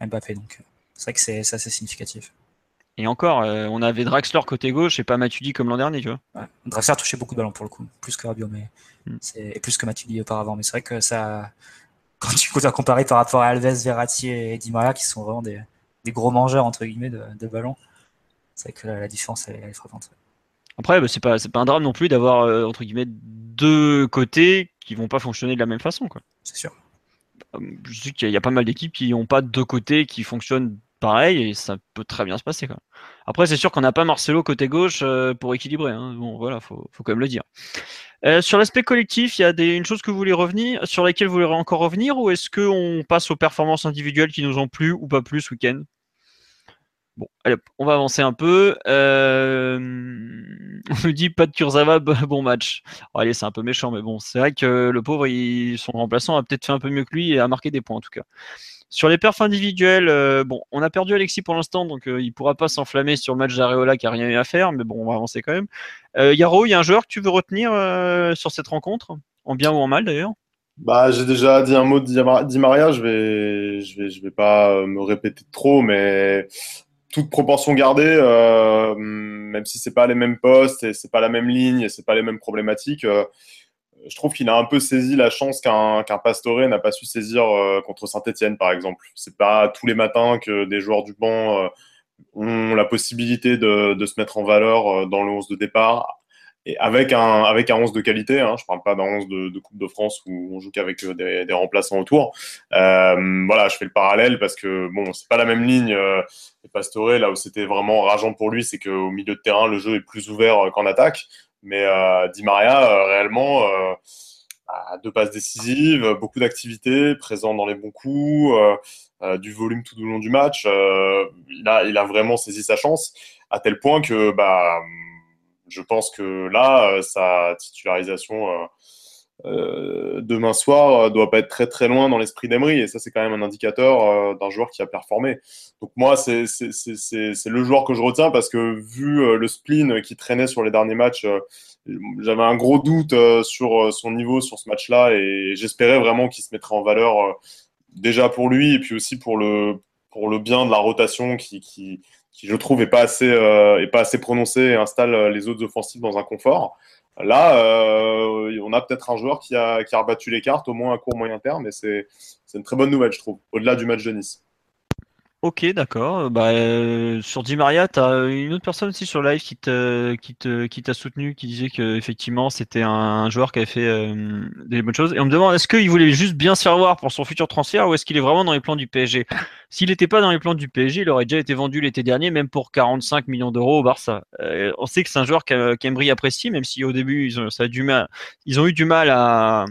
euh, Mbappé. Donc c'est vrai que c'est assez significatif. Et encore, on avait Draxler côté gauche et pas Matuidi comme l'an dernier, tu vois. Ouais. Draxler touchait beaucoup de ballons pour le coup, plus que Rabiot, mais mm. et plus que Matuidi auparavant. Mais c'est vrai que ça, quand tu dois comparer par rapport à Alves, Verratti et Di Maria, qui sont vraiment des, des gros mangeurs entre guillemets de, de ballons, c'est vrai que la, différence elle, est frappante. Après, bah, c'est pas, pas un drame non plus d'avoir euh, entre guillemets deux côtés qui vont pas fonctionner de la même façon. C'est sûr. Je sais qu'il y, a pas mal d'équipes qui n'ont pas deux côtés qui fonctionnent pareil et ça peut très bien se passer. Quoi. Après, c'est sûr qu'on n'a pas Marcelo côté gauche euh, pour équilibrer. Hein. Bon, voilà, faut, faut quand même le dire. Euh, sur l'aspect collectif, il y a des, une chose que vous voulez revenir, sur laquelle vous voulez encore revenir, ou est-ce qu'on passe aux performances individuelles qui nous ont plu ou pas plus ce week-end? Bon, allez, on va avancer un peu. Euh, on nous dit pas de Kurzawa, bon match. allez, c'est un peu méchant, mais bon, c'est vrai que le pauvre, son remplaçant a peut-être fait un peu mieux que lui et a marqué des points en tout cas. Sur les perfs individuels, euh, bon, on a perdu Alexis pour l'instant, donc euh, il pourra pas s'enflammer sur le match d'Areola qui a rien eu à faire, mais bon, on va avancer quand même. Yaro, il y a un joueur que tu veux retenir sur cette rencontre, en bien ou en mal d'ailleurs? Bah, j'ai déjà dit un mot de Di Maria, je vais, je vais pas me répéter trop, mais toute proportion gardée, euh, même si c'est pas les mêmes postes et c'est pas la même ligne et c'est pas les mêmes problématiques, euh, je trouve qu'il a un peu saisi la chance qu'un qu'un Pastore n'a pas su saisir euh, contre Saint-Etienne, par exemple. C'est pas tous les matins que des joueurs du banc ont la possibilité de, de, se mettre en valeur dans le 11 de départ et avec un, avec un 11 de qualité, hein, je parle pas d'un 11 de, de, Coupe de France où on joue qu'avec euh, des, des, remplaçants autour. Euh, voilà, je fais le parallèle parce que bon, c'est pas la même ligne. Euh, et Pastore, là où c'était vraiment rageant pour lui, c'est qu'au milieu de terrain, le jeu est plus ouvert euh, qu'en attaque. Mais euh, Di Maria, euh, réellement, a deux passes décisives, beaucoup d'activités, présent dans les bons coups, du volume tout au long du match. il, a, il a vraiment saisi sa chance à tel point que bah je pense que là, euh, sa titularisation euh, euh, demain soir doit pas être très très loin dans l'esprit d'Emery et ça c'est quand même un indicateur d'un joueur qui a performé. Donc moi c'est le joueur que je retiens parce que vu le spleen qui traînait sur les derniers matchs, j'avais un gros doute sur son niveau sur ce match-là et j'espérais vraiment qu'il se mettrait en valeur déjà pour lui et puis aussi pour le pour le bien de la rotation qui, qui, qui je trouve est pas assez, est pas assez prononcé et installe les autres offensifs dans un confort. Là, on a peut-être un joueur qui a, qui a rebattu les cartes, au moins à court moyen terme, et c'est une très bonne nouvelle, je trouve, au-delà du match de Nice. Ok, d'accord. Bah, euh, sur Di Maria, tu as une autre personne aussi sur live qui te, t'a soutenu, qui disait que effectivement c'était un, joueur qui avait fait euh, des bonnes choses. Et on me demande est-ce qu'il voulait juste bien se faire pour son futur transfert ou est-ce qu'il est vraiment dans les plans du PSG S'il n'était pas dans les plans du PSG, il aurait déjà été vendu l'été dernier, même pour 45 millions d'euros au Barça. Euh, on sait que c'est un joueur qu'Embry apprécie, même si au début ils ont, ça du mal, ils ont eu du mal à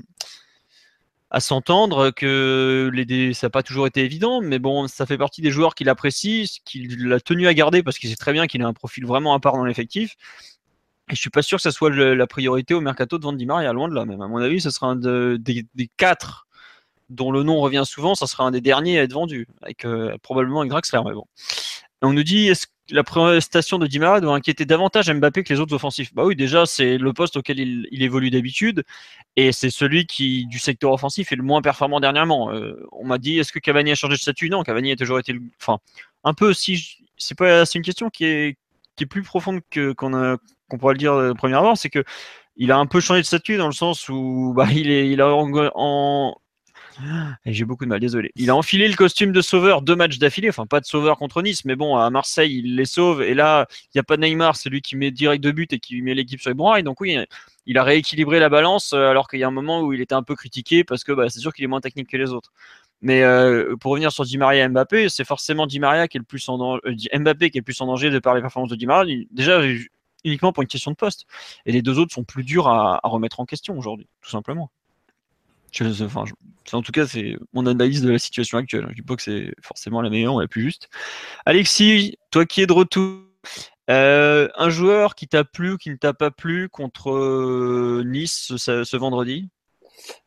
à s'entendre que les, ça n'a pas toujours été évident, mais bon, ça fait partie des joueurs qu'il apprécie, qu'il a tenu à garder parce qu'il sait très bien qu'il a un profil vraiment à part dans l'effectif. Et je suis pas sûr que ça soit la priorité au mercato de Di Maria, loin de là même. À mon avis, ce sera un des, quatre dont le nom revient souvent, ça sera un des derniers à être vendu, avec probablement avec Draxler. Mais bon. on nous dit est-ce la prestation de Di Maria doit inquiéter davantage Mbappé que les autres offensifs. Bah oui, déjà, c'est le poste auquel il, évolue d'habitude et c'est celui qui, du secteur offensif, est le moins performant dernièrement. Euh, on m'a dit, est-ce que Cavani a changé de statut? Non, Cavani a toujours été. Enfin, un peu aussi. C'est une question qui est, qui est plus profonde qu'on pourrait le dire premier abord. C'est que il a un peu changé de statut dans le sens où bah, il, est, il a en, j'ai beaucoup de mal, désolé. Il a enfilé le costume de sauveur deux matchs d'affilée, enfin pas de sauveur contre Nice, mais bon, à Marseille, il les sauve, et là, il n'y a pas Neymar, c'est lui qui met direct de but et qui met l'équipe sur les bras, et donc oui, il a rééquilibré la balance, euh, alors qu'il y a un moment où il était un peu critiqué, parce que bah, c'est sûr qu'il est moins technique que les autres. Mais euh, pour revenir sur Di Maria et Mbappé, c'est forcément Di Maria qui est le plus en danger, euh, Mbappé qui est le plus en danger de par les performances de Di Maria. Déjà, uniquement pour une question de poste. Et les deux autres sont plus durs à remettre en question aujourd'hui, tout simplement en tout cas, c'est mon analyse de la situation actuelle. Je dis pas que c'est forcément la meilleure ou la plus juste. Alexis, toi qui es de retour, euh, un joueur qui t'a plu ou qui ne t'a pas plu contre euh, Nice ce, vendredi?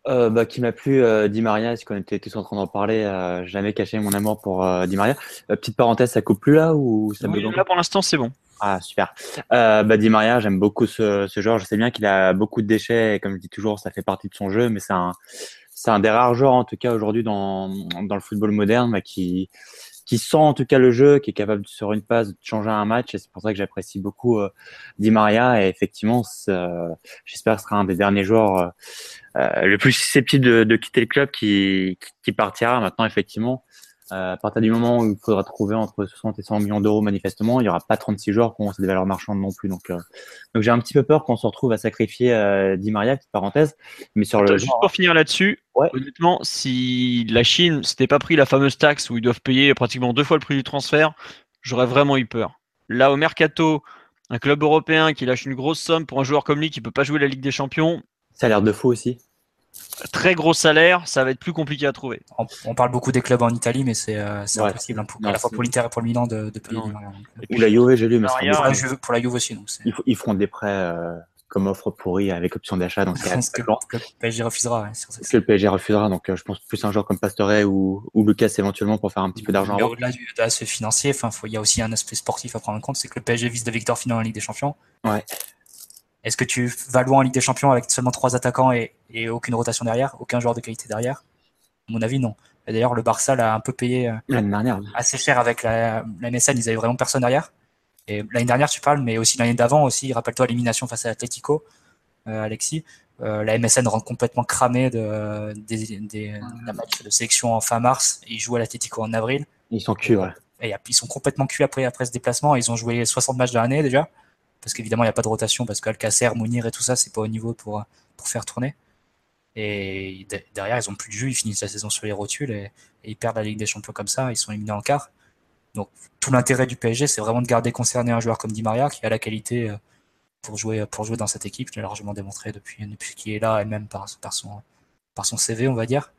Euh, bah, qui m'a plu, Di Maria, qu'on était tous en train d'en parler, jamais caché mon amour pour Di Maria. petite parenthèse, ça coupe plus là ou ça oui, Là pour l'instant c'est bon. Ah, super. Euh, bah, Di Maria, j'aime beaucoup ce, ce joueur. Je sais bien qu'il a beaucoup de déchets et comme je dis toujours, ça fait partie de son jeu, mais c'est un, c'est un des rares joueurs, en tout cas, aujourd'hui, dans, dans le football moderne, bah, qui, qui sent en tout cas le jeu, qui est capable sur une passe de changer un match. Et c'est pour ça que j'apprécie beaucoup euh, Di Maria. Et effectivement, j'espère que ce sera un des derniers joueurs euh, le plus susceptible de, de, quitter le club qui, qui partira. Maintenant, effectivement, à partir du moment où il faudra trouver entre 60 et 100 millions d'euros manifestement, il n'y aura pas 36 joueurs qui ont des valeurs marchandes non plus. Donc, euh, donc j'ai un petit peu peur qu'on se retrouve à sacrifier euh, Di Maria, petite parenthèse. Mais sur le juste pour finir là-dessus, honnêtement, si la Chine s'était pas pris la fameuse taxe où ils doivent payer pratiquement deux fois le prix du transfert, j'aurais vraiment eu peur. Là, au mercato, un club européen qui lâche une grosse somme pour un joueur comme lui qui peut pas jouer la Ligue des Champions. Ça a l'air de fou aussi très gros salaire, ça va être plus compliqué à trouver. On, parle beaucoup des clubs en Italie, mais c'est euh, impossible, hein, à la fois pour l'Inter et pour le Milan de, de payer. Ou la Juve, j'ai lu, mais pour la Juve aussi. Donc ils, feront des prêts euh, comme offre pourrie avec option d'achat. Donc que, que, le PSG refusera. que le PSG refusera. Donc euh, je pense plus un joueur comme Pastore ou, ou Lucas éventuellement pour faire un petit peu d'argent. Au-delà du aspect financier, il y a aussi un aspect sportif à prendre en compte, c'est que le PSG vise de victoire finale en Ligue des Champions. Ouais. Est-ce que tu vas loin en Ligue des Champions avec seulement trois attaquants et, aucune rotation derrière, aucun joueur de qualité derrière? À mon avis, non. D'ailleurs, le Barça l'a un peu payé euh, assez cher avec la, la MSN, ils avaient vraiment personne derrière. Et l'année dernière, tu parles, mais aussi l'année d'avant aussi, rappelle-toi l'élimination face à Atletico, euh, Alexis. Euh, la MSN rentre complètement cramée de, des, match de sélection en fin mars. Ils jouent à l'Atletico en avril. Ils sont cuits, ouais. Et ils sont complètement cuits après, après ce déplacement. Ils ont joué 60 matchs de l'année déjà parce qu'évidemment il n'y a pas de rotation parce qu'Alcacer, Mounir et tout ça c'est pas au niveau pour faire tourner. Et derrière ils ont plus de jus, ils finissent la saison sur les rotules et, ils perdent la Ligue des Champions comme ça, ils sont éliminés en quart. Donc tout l'intérêt du PSG c'est vraiment de garder concerné un joueur comme Di Maria qui a la qualité euh, pour jouer dans cette équipe, je largement démontré depuis depuis qu'il est là et même par son par CV on va dire.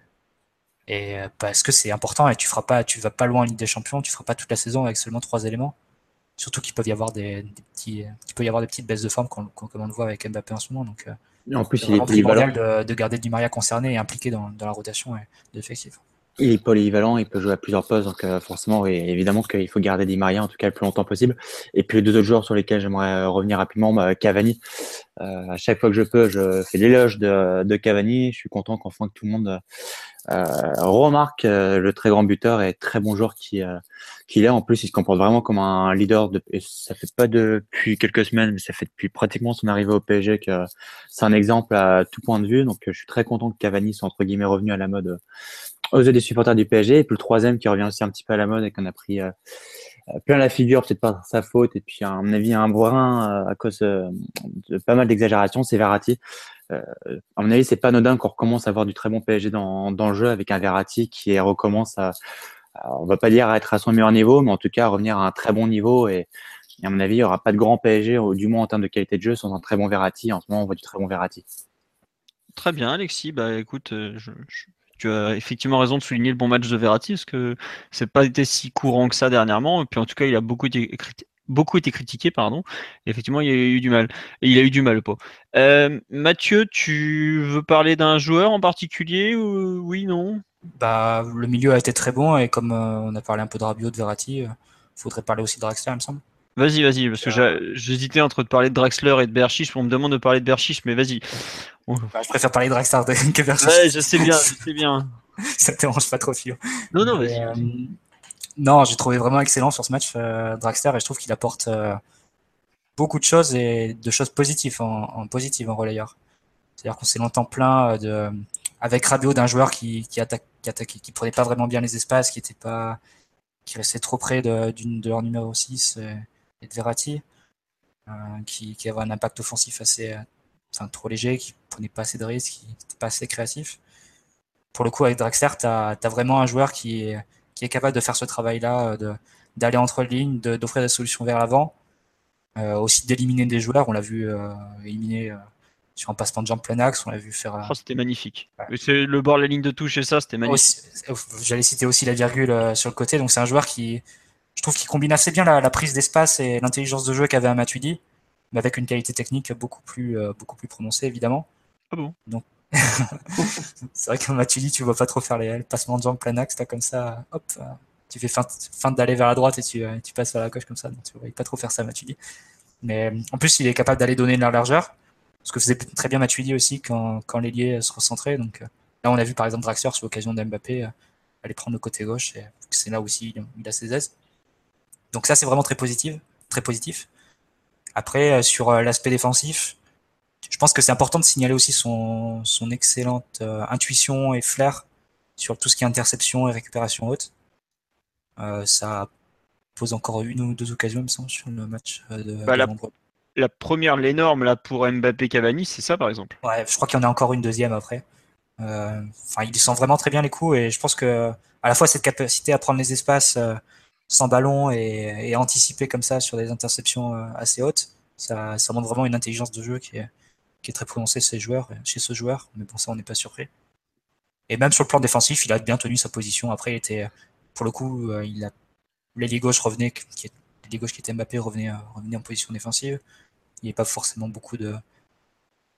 Et euh, parce que c'est important et tu feras pas, tu vas pas loin en Ligue des Champions, tu feras pas toute la saison avec seulement trois éléments. Surtout qu'il peut y avoir des, petits, peut y avoir des petites baisses de forme comme, on le voit avec Mbappé en ce moment. Donc, euh, en plus, il est primordial de, de, garder Di Maria concerné et impliqué dans, la rotation de l'effectif. Il est polyvalent, il peut jouer à plusieurs postes, donc euh, forcément, évidemment qu'il faut garder Di Maria en tout cas le plus longtemps possible. Et puis les deux autres joueurs sur lesquels j'aimerais euh, revenir rapidement, bah, Cavani. Euh, à chaque fois que je peux, je fais l'éloge de, de, Cavani. Je suis content qu'enfin que tout le monde euh, remarque le très grand buteur et très bon joueur qui qu'il est. En plus, il se comporte vraiment comme un leader. De, et ça fait pas depuis quelques semaines, mais ça fait depuis pratiquement son arrivée au PSG que c'est un exemple à tout point de vue. Donc, je suis très content que Cavani soit entre guillemets revenu à la mode aux yeux des supporters du PSG. Et puis le troisième qui revient aussi un petit peu à la mode et qu'on a pris euh, plein la figure, peut-être pas sa faute, et puis à mon avis un brin euh, à cause euh, de pas mal d'exagérations, c'est Verratti. à mon avis, c'est pas anodin qu'on recommence à avoir du très bon PSG dans, dans le jeu avec un Verratti qui recommence à, on va pas dire à être à son meilleur niveau, mais en tout cas à revenir à un très bon niveau. Et, à mon avis, il y aura pas de grand PSG, du moins en termes de qualité de jeu, sans un très bon Verratti. En ce moment, on voit du très bon Verratti. Très bien, Alexis. Bah écoute, je, tu as effectivement raison de souligner le bon match de Verratti, parce que c'est pas été si courant que ça dernièrement. Et puis en tout cas, il a beaucoup été, beaucoup été critiqué, pardon. effectivement, il a eu du mal. Et il a eu du mal, pas. Euh, Mathieu, tu veux parler d'un joueur en particulier ou oui, non? Bah, le milieu a été très bon et comme euh, on a parlé un peu de Rabiot, de Verratti, il euh, faudrait parler aussi de Draxler, il me semble. Vas-y, vas-y, parce que j'hésitais entre de parler de Draxler et de Berchiche. On me demande de parler de Berchiche, mais vas-y. Bah, je préfère parler de Draxler que Berchiche. Ouais, je sais bien, je sais bien. Ça te dérange pas trop, Philo. Non, non, vas-y. Euh, non, j'ai trouvé vraiment excellent sur ce match euh, Draxler et je trouve qu'il apporte euh, beaucoup de choses et de choses positives en, en positives en relayeur. C'est-à-dire qu'on s'est longtemps plaint de, avec Rabiot d'un joueur qui, qui, attaque, qui, qui prenait pas vraiment bien les espaces, qui était pas, qui restait trop près de, de leur numéro 6 et de Verratti, euh, qui, qui, avait un impact offensif assez enfin, trop léger, qui prenait pas assez de risques, qui n'était pas assez créatif. Pour le coup, avec Draxler, tu as, vraiment un joueur qui est, qui est capable de faire ce travail-là, euh, d'aller entre les lignes, d'offrir des solutions vers l'avant, euh, aussi d'éliminer des joueurs. On l'a vu éliminer sur un passement de jambe plein axe, on l'a vu faire. Oh, c'était magnifique. C'est le bord de la ligne de touche et ça, c'était magnifique. J'allais citer aussi la virgule sur le côté, donc c'est un joueur qui, je trouve qu'il combine assez bien la, prise d'espace et l'intelligence de jeu qu'avait un Matuidi, mais avec une qualité technique beaucoup plus, euh, beaucoup plus prononcée, évidemment. Ah bon? Donc, c'est vrai qu'un Matuidi, tu vois pas trop faire les, passements de jambes plein axe, as comme ça, hop, euh, tu fais fin, d'aller vers la droite et tu, euh, tu, passes vers la gauche comme ça, donc tu vois pas trop faire ça, Matuidi. Mais en plus, il est capable d'aller donner de la largeur, ce que faisait très bien Matuidi aussi quand, quand l'ailier se recentrait. Donc là, on a vu par exemple Draxler sur l'occasion d'Mbappé aller prendre le côté gauche, et c'est là aussi il a ses aises. Donc ça, c'est vraiment très positif. Très positif. Après, euh, sur euh, l'aspect défensif, je pense que c'est important de signaler aussi son, son excellente euh, intuition et flair sur tout ce qui est interception et récupération haute. ça pose encore une ou deux occasions, il me semble, sur le match de, bah, la, première, l'énorme, là, pour Mbappé Cavani, c'est ça, par exemple? Ouais, je crois qu'il y en a encore une deuxième après. Enfin, il sent vraiment très bien les coups et je pense que à la fois cette capacité à prendre les espaces sans ballon et, anticiper comme ça sur des interceptions euh, assez hautes, ça, montre vraiment une intelligence de jeu qui est, très prononcée chez, ce joueur. Mais bon, ça, on n'est pas surpris. Et même sur le plan défensif, il a bien tenu sa position. Après, il était, pour le coup, euh, il a l'ailier gauche revenait, qui gauche qui était Mbappé revenait, euh, revenait en position défensive. Il n'y avait pas forcément beaucoup de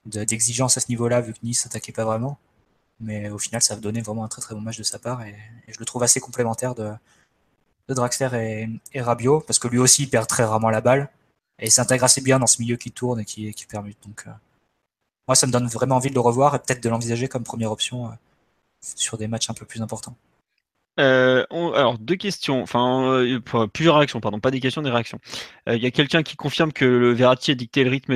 d'exigence à ce niveau-là, vu que Nice s'attaquait pas vraiment. Mais au final, ça a donné vraiment un très très bon match de sa part et je le trouve assez complémentaire de, de Draxler et, Rabiot, parce que lui aussi il perd très rarement la balle, et il s'intègre assez bien dans ce milieu qui tourne et qui, qui permute. Donc, euh, moi, ça me donne vraiment envie de le revoir et peut-être de l'envisager comme première option euh, sur des matchs un peu plus importants. Euh, alors deux questions, enfin plusieurs réactions, pardon, pas des questions, des réactions. Il y a quelqu'un qui confirme que le Verratti a dicté le rythme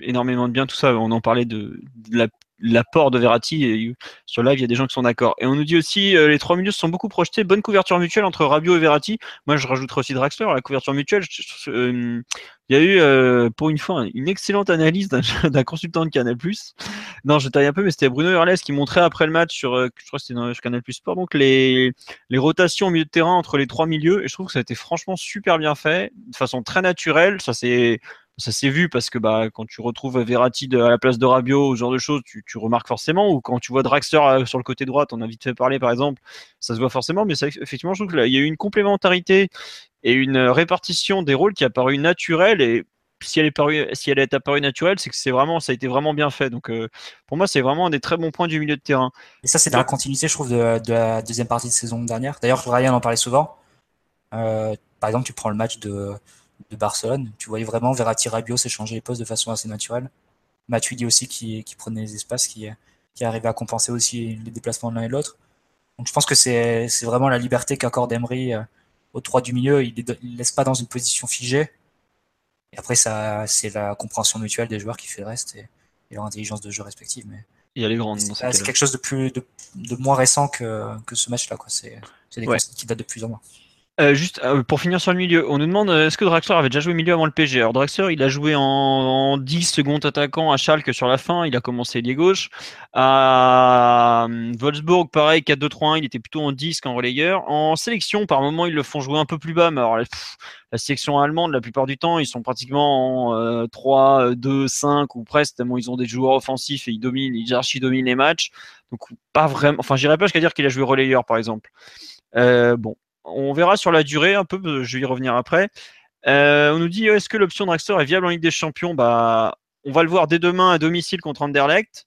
énormément de bien, tout ça. On en parlait de la l'apport de Verratti. Sur live, il y a des gens qui sont d'accord. Et on nous dit aussi, euh, les trois milieux se sont beaucoup projetés. Bonne couverture mutuelle entre Rabiot et Verratti. Moi, je rajouterai aussi Draxler. La couverture mutuelle, euh, il y a eu, euh, pour une fois, une excellente analyse d'un consultant de Canal+. Non, je taille un peu, mais c'était Bruno Hurles qui montrait après le match sur, je crois que c'était sur Canal Sport, donc les, les rotations au milieu de terrain entre les trois milieux. Et je trouve que ça a été franchement super bien fait, de façon très naturelle. Ça c'est ça s'est vu parce que bah, quand tu retrouves Verratti à la place de Rabiot, ce genre de choses, tu, remarques forcément. Ou quand tu vois Draxler euh, sur le côté droit, on a vite fait parler par exemple, ça se voit forcément. Mais ça, effectivement, je trouve qu'il y a eu une complémentarité et une répartition des rôles qui a paru naturelle et si elle est si elle est apparue naturelle, c'est que c'est vraiment, ça a été vraiment bien fait. Donc pour moi, c'est vraiment un des très bons points du milieu de terrain. Et ça, c'est dans la continuité, je trouve, de, la deuxième partie de saison dernière. D'ailleurs, Ryan en parlait souvent. par exemple, tu prends le match de, de Barcelone, tu voyais vraiment Verratti Rabiot s'échanger les postes de façon assez naturelle. Matuidi aussi qui, qui prenait les espaces, qui, qui arrivait à compenser aussi les déplacements de l'un et de l'autre. Donc je pense que c'est vraiment la liberté qu'accorde Emery euh, au 3 du milieu. Il ne laisse pas dans une position figée. Et après, ça, c'est la compréhension mutuelle des joueurs qui fait le reste et, leur intelligence de jeu respective. Mais il y a les grandes. C'est quelque chose de plus de, de moins récent que, que ce match-là. C'est des ouais. qui datent de plus en moins. Euh, juste euh, pour finir sur le milieu, on nous demande euh, est-ce que Draxler avait déjà joué milieu avant le PG Alors Draxler, il a joué en, 10 secondes attaquant à Schalke sur la fin, il a commencé lié gauche. À Wolfsburg, pareil, 4-2-3-1, il était plutôt en 10 qu'en relayeur. En sélection, par moment, ils le font jouer un peu plus bas, mais alors la sélection allemande, la plupart du temps, ils sont pratiquement en 3, 2, 5 ou presque, tellement ils ont des joueurs offensifs et ils dominent, ils archi-dominent les matchs. Donc pas vraiment, enfin j'irais pas jusqu'à dire qu'il a joué relayeur par exemple. bon, on verra sur la durée un peu, je vais y revenir après. Euh, on nous dit est-ce que l'option Draxler est viable en Ligue des Champions? Bah, on va le voir dès demain à domicile contre Anderlecht.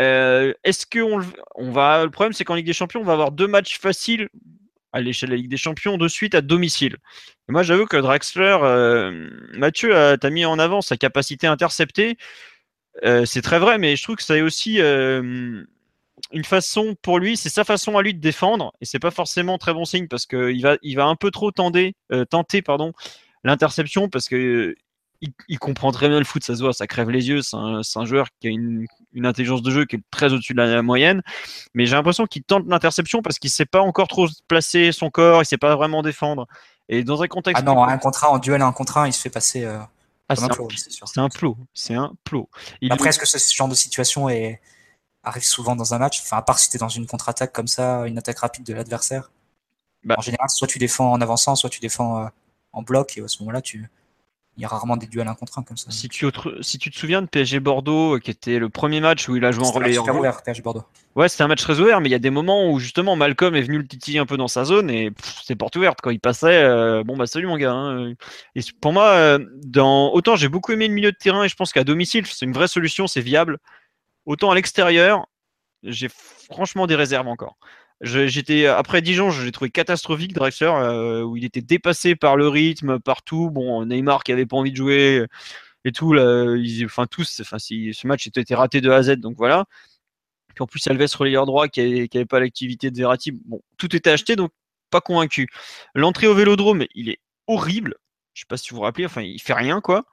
Euh, est-ce que on, va Le problème, c'est qu'en Ligue des Champions, on va avoir deux matchs faciles à l'échelle de la Ligue des Champions de suite à domicile. moi, j'avoue que Draxler, euh, Mathieu, t'as mis en avant sa capacité à intercepter. c'est très vrai, mais je trouve que ça est aussi une façon pour lui, c'est sa façon à lui de défendre, et c'est pas forcément très bon signe parce qu'il va, il va un peu trop tenter, euh, tenter pardon, l'interception parce que il, comprend très bien le foot, ça se voit, ça crève les yeux. C'est un, joueur qui a une, intelligence de jeu qui est très au-dessus de la, moyenne, mais j'ai l'impression qu'il tente l'interception parce qu'il sait pas encore trop placer son corps, il sait pas vraiment défendre. Et dans un contexte. Ah non, un contrat en duel, un contre un, il se fait passer. Euh, ah, c'est un, un plot. C'est un plot. Après, est-ce que ce genre de situation est arrive souvent dans un match. Enfin, à part si tu es dans une contre-attaque comme ça, une attaque rapide de l'adversaire. Bah. En général, soit tu défends en avançant, soit tu défends euh, en bloc, et à ce moment-là, tu... il y a rarement des duels un contre un comme ça. Si tu, si tu te souviens de PSG Bordeaux, euh, qui était le premier match où il a joué en relais. Super ouvert, PSG Bordeaux. Ouais, c'était un match très ouvert, mais il y a des moments où justement Malcolm est venu le titiller un peu dans sa zone et c'est porte ouverte. Quand il passait, euh, bon bah salut mon gars. Hein. Et pour moi, dans... autant j'ai beaucoup aimé le milieu de terrain et je pense qu'à domicile, c'est une vraie solution, c'est viable. Autant à l'extérieur, j'ai franchement des réserves encore. J'étais après Dijon, je l'ai trouvé catastrophique Drexler, euh, où il était dépassé par le rythme, partout. Bon, Neymar qui avait pas envie de jouer et tout, enfin tous, ce match était raté de A à Z, donc voilà. Puis en plus Alves relayeur droit qui n'avait pas l'activité de Verratti. Bon, tout était acheté, donc pas convaincu. L'entrée au Vélodrome, il est horrible. Je sais pas si vous vous rappelez, enfin il fait rien quoi.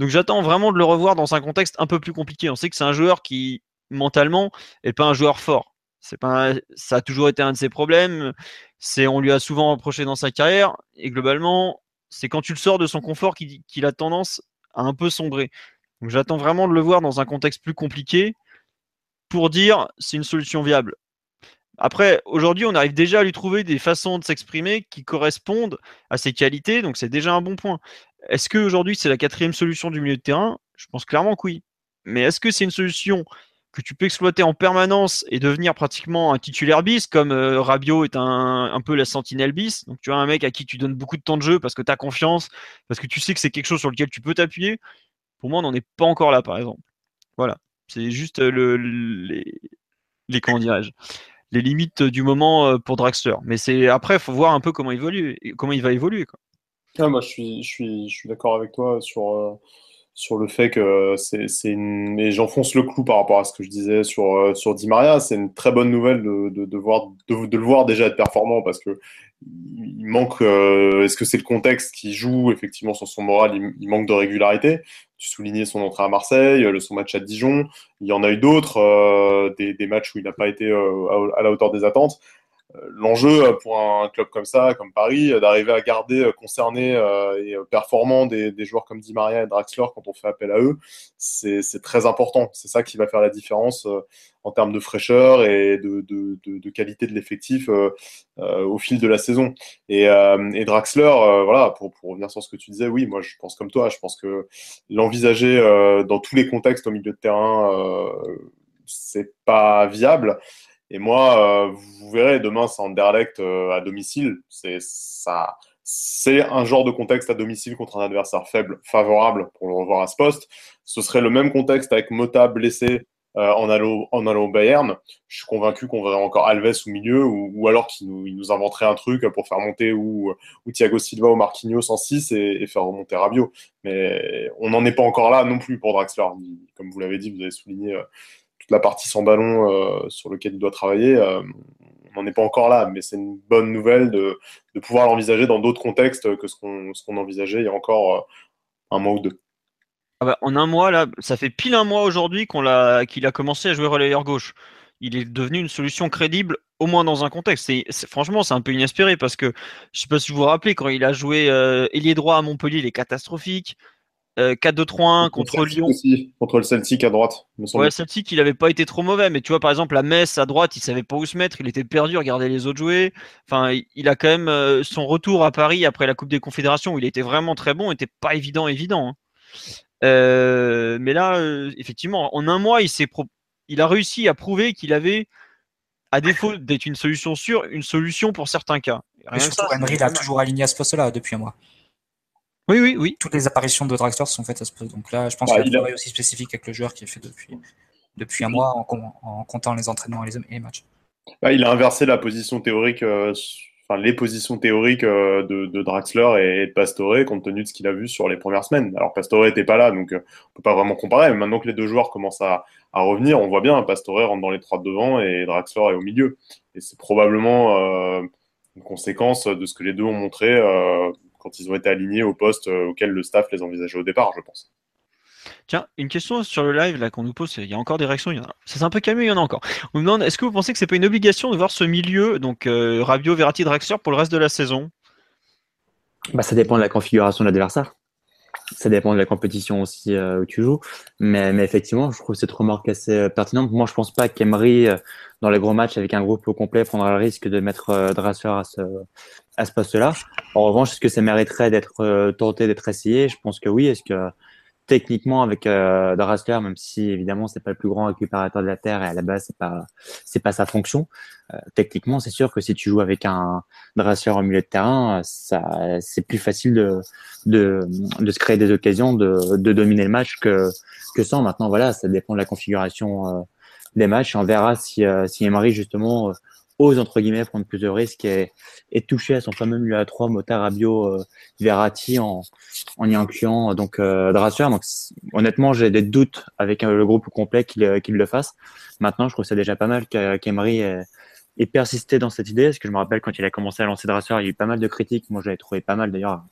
Donc j'attends vraiment de le revoir dans un contexte un peu plus compliqué. On sait que c'est un joueur qui mentalement n'est pas un joueur fort. C'est ça a toujours été un de ses problèmes. C'est on lui a souvent reproché dans sa carrière et globalement c'est quand tu le sors de son confort qu'il a tendance à un peu sombrer. Donc j'attends vraiment de le voir dans un contexte plus compliqué pour dire c'est une solution viable. Après, aujourd'hui, on arrive déjà à lui trouver des façons de s'exprimer qui correspondent à ses qualités, donc c'est déjà un bon point. Est-ce qu'aujourd'hui, c'est la quatrième solution du milieu de terrain? Je pense clairement que oui. Mais est-ce que c'est une solution que tu peux exploiter en permanence et devenir pratiquement un titulaire bis, comme euh, Rabiot est un, un, peu la sentinelle bis? Donc tu as un mec à qui tu donnes beaucoup de temps de jeu parce que tu as confiance, parce que tu sais que c'est quelque chose sur lequel tu peux t'appuyer. Pour moi, on n'en est pas encore là, par exemple. Voilà. C'est juste euh, le, les, les, comment dirais-je, les limites du moment euh, pour Draxler. Mais c'est après, il faut voir un peu comment, évoluer, comment il va évoluer. Quoi. Ah, moi, je suis, je suis, je suis d'accord avec toi sur sur le fait que c'est une... Et j'enfonce le clou par rapport à ce que je disais sur, euh, sur Di Maria. C'est une très bonne nouvelle de, voir, le voir déjà être performant parce que il manque. Euh, est-ce que c'est le contexte qui joue effectivement sur son moral? Il, manque de régularité. Tu soulignais son entrée à Marseille, le, son match à Dijon. Il y en a eu d'autres, euh, des, matchs où il n'a pas été à, la hauteur des attentes l'enjeu euh, pour un club comme ça, comme Paris, euh, d'arriver à garder euh, concernés et performants des, joueurs comme Di Maria et Draxler quand on fait appel à eux, c'est très important. C'est ça qui va faire la différence en termes de fraîcheur et de, qualité de l'effectif au fil de la saison. Et, Draxler, voilà, pour, pour, revenir sur ce que tu disais, oui, moi je pense comme toi, je pense que l'envisager dans tous les contextes au milieu de terrain, c'est pas viable. Et moi, euh, vous verrez, demain, c'est Anderlecht euh, à domicile. C'est ça, c'est un genre de contexte à domicile contre un adversaire faible, favorable pour le revoir à ce poste. Ce serait le même contexte avec Mota blessé euh, en, allant, au Bayern. Je suis convaincu qu'on verrait encore Alves au milieu ou, alors qu'il nous, inventerait un truc pour faire monter ou, Thiago Silva ou Marquinhos en 6 et, faire remonter Rabiot. Mais on n'en est pas encore là non plus pour Draxler. Comme vous l'avez dit, vous avez souligné euh, la partie sans ballon euh, sur lequel il doit travailler. on n'en est pas encore là, mais c'est une bonne nouvelle de, pouvoir l'envisager dans d'autres contextes que ce qu'on envisageait il y a encore un mois ou deux. Ah bah, en un mois, là, ça fait pile un mois aujourd'hui qu'il a commencé à jouer relayeur gauche. Il est devenu une solution crédible, au moins dans un contexte. C'est, franchement, c'est un peu inespéré parce que je sais pas si vous vous rappelez, quand il a joué euh, ailier droit à Montpellier, il est catastrophique. 4-2-3-1 euh, contre, Lyon. contre le Celtic à droite. Ouais, Celtic, il n'avait pas été trop mauvais, mais tu vois, par exemple, la Metz à droite, il savait pas où se mettre, il était perdu, regardez les autres jouer. Enfin, il a quand même euh, son retour à Paris après la Coupe des Confédérations, où il était vraiment très bon, était pas évident, évident. Hein. Euh, mais là, euh, effectivement, en un mois, il, s'est il a réussi à prouver qu'il avait, à défaut d'être une solution sûre, une solution pour certains cas. Rien surtout, Emery a toujours aligné à ce poste-là depuis un mois. Oui, oui, oui. Toutes les apparitions de Dragster sont faites à ce poste. Donc là, je pense qu'il y a un travail aussi spécifique avec le joueur qui est fait depuis, depuis un mois en, en comptant les entraînements et les, matchs. Bah, il a inversé la position théorique euh, les positions théoriques euh, de, Draxler et de Pastore compte tenu de ce qu'il a vu sur les premières semaines. Alors Pastore n'était pas là, donc euh, on peut pas vraiment comparer. Mais maintenant que les deux joueurs commencent à, revenir, on voit bien, Pastore rentre dans les trois de devant et Draxler est au milieu. Et c'est probablement euh, une conséquence de ce que les deux ont montré quand ils ont été alignés au poste auquel le staff les envisageait au départ, je pense. Tiens, une question sur le live là qu'on nous pose, il y a encore des réactions, il y en a. Ça s'est un peu calmé, il y en a encore. On me demande, est-ce que vous pensez que c'est pas une obligation de voir ce milieu, donc euh, Rabio, Verratti, Draxler pour le reste de la saison? Bah, Ça dépend de la configuration de l'adversaire. Ça dépend de la compétition aussi euh, où tu joues. Mais, mais, effectivement, je trouve cette remarque assez euh, pertinente. Moi, je pense pas qu'Emery, dans les gros matchs avec un groupe au complet, prendra le risque de mettre Draxler à ce, à ce poste-là. En revanche, est-ce que ça mériterait d'être tenté, d'être essayé? Je pense que oui. Est-ce que techniquement avec euh, même si évidemment c'est pas le plus grand récupérateur de la terre et à la base c'est pas c'est pas sa fonction. Euh, techniquement, c'est sûr que si tu joues avec un Dressler au milieu de terrain, ça c'est plus facile de, de, de se créer des occasions de, de dominer le match que que sans. Maintenant, voilà, ça dépend de la configuration euh, des matchs. On verra si euh, si Emery justement ose entre guillemets prendre plus de risques et, toucher à son fameux milieu à 3 Motard, Rabio, euh, Verratti en, en y incluant donc euh, Donc honnêtement, j'ai des doutes avec euh, le groupe complet qu'il euh, qu'il le fasse. Maintenant, je trouve ça déjà pas mal qu'Emery ait, persisté dans cette idée, parce que je me rappelle quand il a commencé à lancer Drasseur, il y a eu pas mal de critiques. Moi, j'avais trouvé pas mal d'ailleurs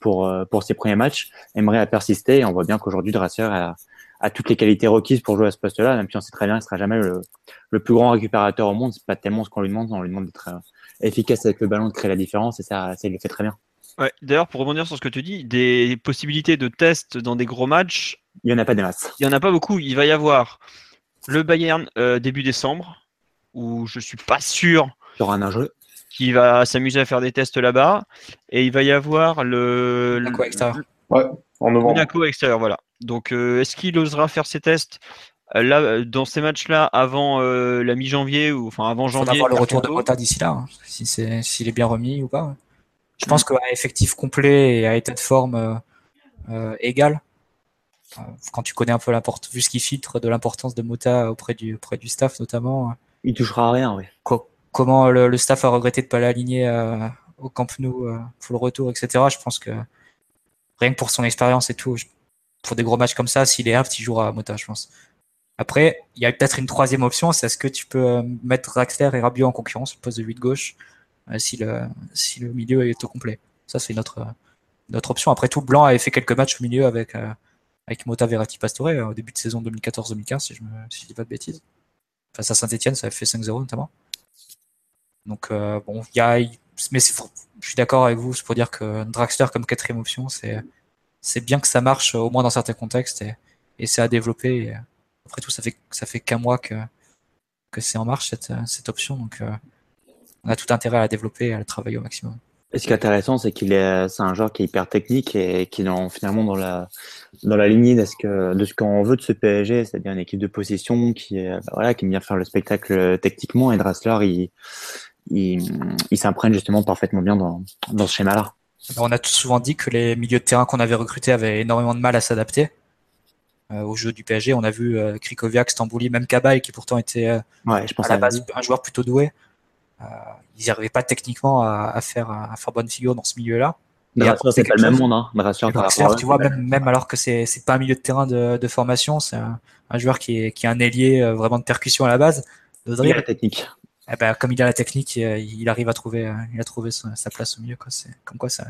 pour pour ses premiers matchs. Emery a persisté et on voit bien qu'aujourd'hui Drasseur a a toutes les qualités requises pour jouer à ce poste-là, même si on sait très bien qu'il sera jamais le, le plus grand récupérateur au monde. C'est pas tellement ce qu'on lui demande, on lui demande d'être euh, efficace avec le ballon, de créer la différence, et ça, ça il le fait très bien. Ouais, D'ailleurs, pour rebondir sur ce que tu dis, des possibilités de test dans des gros matchs. Il n'y en a pas des masses. Il n'y en a pas beaucoup. Il va y avoir le Bayern euh, début décembre, où je suis pas sûr. Il y aura un jeu. Qui va s'amuser à faire des tests là-bas. Et il va y avoir le. Monaco extérieur. Ouais, en novembre. Monaco extérieur, voilà. Donc, euh, est-ce qu'il osera faire ses tests euh, là, euh, dans ces matchs-là, avant la mi-janvier ou enfin avant janvier. voir le retour de Mota d'ici là, hein, si c'est s'il est bien remis ou pas. Je pense qu'à effectif complet et à état de forme égal, quand tu connais un peu l'importance, vu ce qui filtre de l'importance de Mota auprès du auprès du staff notamment. Il touchera à rien, oui. comment le, staff a regretté de pas l'aligner au Camp Nou pour le retour, etc. Je pense que rien que pour son expérience et tout, pour des gros matchs comme ça, s'il est apte, il jouera à Mota, je pense. Après, il y a peut-être une troisième option, c'est est-ce que tu peux euh, mettre Draxler et Rabiot en concurrence, poste de 8 gauche, euh, si, le, si le milieu est au complet. Ça, c'est notre, notre option. Après tout, Blanc avait fait quelques matchs au milieu avec, euh, avec Mota, Verratti, Pastore au début de saison 2014-2015, si je ne dis pas de bêtises. Face à Saint-Etienne, ça avait fait 5-0 notamment. Donc, bon, il y a. Mais je suis d'accord avec vous, c'est pour dire que Draxler comme quatrième option, c'est c'est bien que ça marche au moins dans certains contextes et, et c'est à développer. après tout, ça fait ça fait qu'un mois que que c'est en marche cette, cette option, donc euh, on a tout intérêt à la développer et à la travailler au maximum. Et ce qui est intéressant, c'est qu'il est, c'est un joueur qui est hyper technique et qui est finalement dans la, dans la lignée de ce que, de ce qu'on veut de ce PSG, c'est-à-dire une équipe de possession qui bah voilà, qui aime bien faire le spectacle techniquement et Drassler, il, il, il s'imprègne justement parfaitement bien dans, dans ce schéma-là. On a souvent dit que les milieux de terrain qu'on avait recrutés avaient énormément de mal à s'adapter euh, au jeu du PSG. On a vu euh, Krikoviak, Stambouli, même Kabay, qui pourtant était euh, Ouais, je pense à la à base un joueur plutôt doué. Euh, ils n'arrivaient pas techniquement à, à faire, à faire bonne figure dans ce milieu-là. C'est pas le même chose. monde, hein. Draxler, Et par Draxler, rapport à- tu vois, même, même alors que c'est c'est pas un milieu de terrain de, de formation, c'est un, un joueur qui est, qui est un ailier vraiment de percussion à la base. De Il y a dribble. la technique. Eh ben, comme il a la technique, il, il arrive à trouver, euh, a trouvé sa, place au milieu. Comme quoi ça.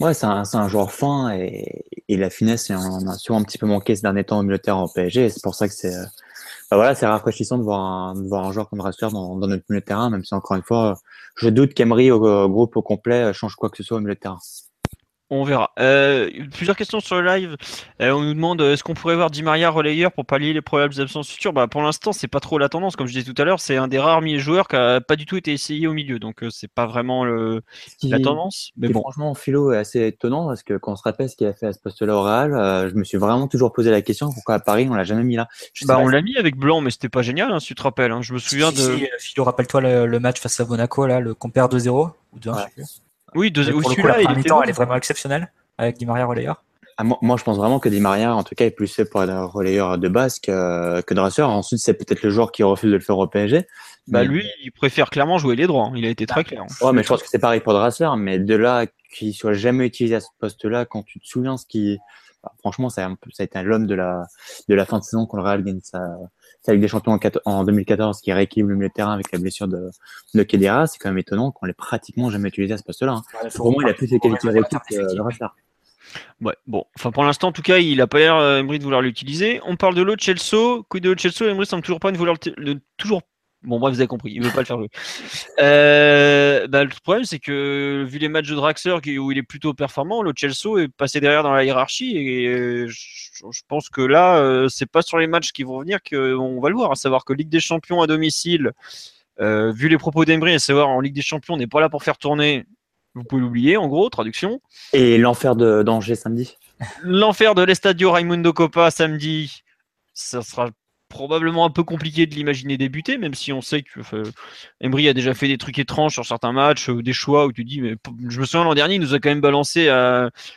Ouais, c'est un, joueur fin et, la finesse, on en a souvent un petit peu manqué ces derniers temps au milieu de terrain au PSG. C'est pour ça que c'est, euh, bah voilà, c'est rafraîchissant de voir un, de voir un joueur comme dans, dans notre milieu de terrain, même si encore une fois, je doute qu'Emery au, au groupe au complet change quoi que ce soit au milieu de terrain. On verra. Euh, plusieurs questions sur le live. Euh, on nous demande euh, est-ce qu'on pourrait voir Di Maria relayeur pour pallier les probables absences futures? Bah, Pour l'instant, c'est pas trop la tendance. Comme je disais tout à l'heure, c'est un des rares milieux joueurs qui a pas du tout été essayé au milieu. Donc, euh, c'est pas vraiment le, Ce la tendance. Mais bon, franchement, Philo est assez étonnant parce que quand on se rappelle ce qu'il a fait à ce poste-là au Real, euh, je me suis vraiment toujours posé la question pourquoi à Paris on l'a jamais mis là? Bah, on l'a mis avec Blanc, mais c'était pas génial, hein, si tu te rappelles. hein. Je me souviens Si, de. si, Philo, rappelle-toi le, le match face à Monaco, là, le compère 2-0 ou 2-1, Ouais. je sais plus. Oui, deux... Mais oui, pour le coup, celui-là, la il première était mi-temps, bon. elle est vraiment exceptionnelle avec Di Maria relayeur. Ah, moi, moi, je pense vraiment que Di Maria, en tout cas, est plus fait pour être relayeur de base que, que Draxler. Ensuite, c'est peut-être le joueur qui refuse de le faire au PSG. Bah, Mais- lui, il préfère clairement jouer les droits. hein. Il a été très clair. Ouais, mais je pense que c'est pareil pour Draxler, mais de là qu'il soit jamais utilisé à ce poste-là, quand tu te souviens ce qui, bah, franchement, ça a, un peu- ça a été l'homme de la, de la fin de saison quand le Real gagne sa, sa Ligue des Champions en, quat- en 2014, qui rééquilibre le milieu de terrain avec la blessure de, de Kedira. C'est quand même étonnant qu'on l'ait pratiquement jamais utilisé à ce poste-là. hein. Pour moi, il a plus les qualités requises que Draxler. Ouais, bon. Enfin, pour l'instant, en tout cas, il a pas l'air, euh, Emery, de vouloir l'utiliser. On parle de Lo Celso. Quid de Lo Celso Emery semble toujours pas ne vouloir le, le- toujours. Bon, bref, vous avez compris. Il veut pas le faire jouer. Euh, bah, le problème, c'est que vu les matchs de Draxler où il est plutôt performant, Lo Celso est passé derrière dans la hiérarchie et je, pense que là, euh, c'est pas sur les matchs qui vont venir qu'on va le voir. À savoir que Ligue des Champions à domicile, euh, vu les propos d'Emery, à savoir en Ligue des Champions, on n'est pas là pour faire tourner. Vous pouvez l'oublier, en gros, traduction. Et l'enfer de d'Angers samedi. L'enfer de l'Estadio Raimundo Copa samedi, ça sera probablement un peu compliqué de l'imaginer débuter, même si on sait que Emery a déjà fait des trucs étranges sur certains matchs, euh, des choix où tu dis, mais je me souviens l'an dernier, il nous a quand même balancé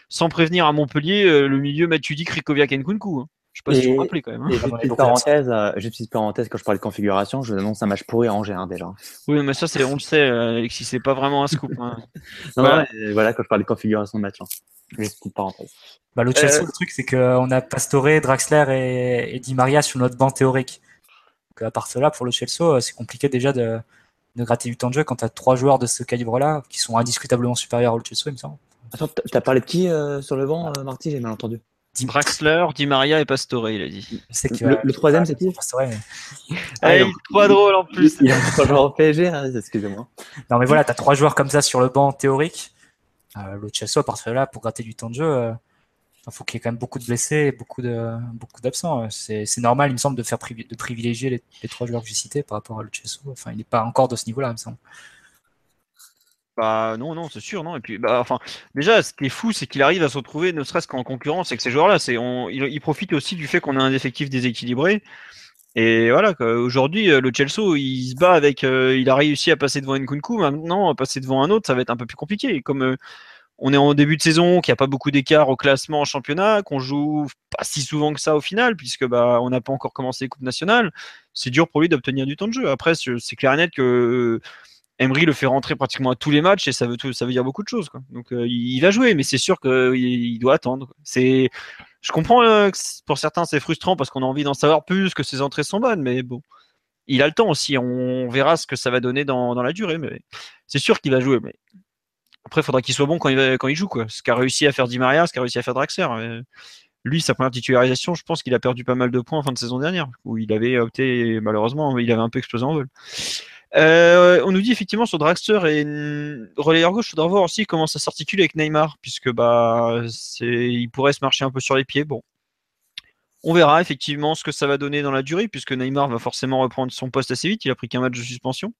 sans prévenir à Montpellier euh, le milieu Matuidi, Krikoviak, Nkunku. hein. Je sais pas si Et- vous vous rappelez quand même. hein. Et Ah, juste petite parenthèse, euh, juste petite parenthèse, quand je parle de configuration, je vous annonce un match pourri à Angers, hein, déjà. Oui, mais ça, c'est, on le sait, euh, Alexis, c'est pas vraiment un scoop. hein. Non, Voilà. non, mais voilà, quand je parle de configuration de match. hein. Juste petite parenthèse. Bah, le Chelsea, Euh, le truc, c'est qu'on a Pastore, Draxler et, et Di Maria sur notre banc théorique. Donc, à part cela, pour le Chelsea, euh, c'est compliqué déjà de, de gratter du temps de jeu quand tu as trois joueurs de ce calibre-là qui sont indiscutablement supérieurs au Chelsea, il me semble. Attends, t'as- parlé de qui euh, sur le banc, euh, Marty? J'ai mal entendu. Draxler, Di Maria et Pastore, il a dit. Je sais que, Le- euh, le troisième, c'est qui Pastore, mais- Ah, il est trop drôle en plus. Il a pas joué au PSG, hein, excusez-moi. Non, mais voilà, tu as trois joueurs comme ça sur le banc théorique. Euh, le Chelsea, à part cela, pour gratter du temps de jeu, euh, il faut qu'il y ait quand même beaucoup de blessés et beaucoup de beaucoup d'absents. C'est c'est normal, il me semble, de faire privi- de privilégier les, les trois joueurs que j'ai cités par rapport à le Chelsea. Enfin, il n'est pas encore de ce niveau-là, il me semble. Bah non, non, c'est sûr, non. Et puis, bah, déjà, ce qui est fou, c'est qu'il arrive à se retrouver, ne serait-ce qu'en concurrence avec ces joueurs-là. C'est, on, il, il profite aussi du fait qu'on a un effectif déséquilibré. Et voilà, aujourd'hui, euh, le Chelsea, il se bat avec, euh, il a réussi à passer devant Nkunku. Maintenant, passer devant un autre, ça va être un peu plus compliqué. Comme euh, on est en début de saison, qu'il n'y a pas beaucoup d'écart au classement en championnat, qu'on joue pas si souvent que ça au final, puisque bah on n'a pas encore commencé les coupes nationales, c'est dur pour lui d'obtenir du temps de jeu. Après, c'est clair et net que Emery le fait rentrer pratiquement à tous les matchs et ça veut, ça veut dire beaucoup de choses. Quoi. Donc euh, il, va jouer, mais c'est sûr qu'il il doit attendre. C'est, je comprends euh, que pour certains c'est frustrant parce qu'on a envie d'en savoir plus, que ses entrées sont bonnes, mais bon, il a le temps aussi. On verra ce que ça va donner dans, dans la durée, mais c'est sûr qu'il va jouer. Mais après, il faudra qu'il soit bon quand il, quand il joue. Quoi. Ce qu'a réussi à faire Di Maria, ce qu'a réussi à faire Draxler. lui, sa première titularisation, je pense qu'il a perdu pas mal de points en fin de saison dernière, où il avait opté, malheureusement, il avait un peu explosé en vol. Euh, on nous dit effectivement sur Draxler et relayeur gauche, il faudra voir aussi comment ça s'articule avec Neymar, puisque bah il pourrait se marcher un peu sur les pieds. Bon, on verra effectivement ce que ça va donner dans la durée, puisque Neymar va forcément reprendre son poste assez vite. Il a pris qu'un match de suspension.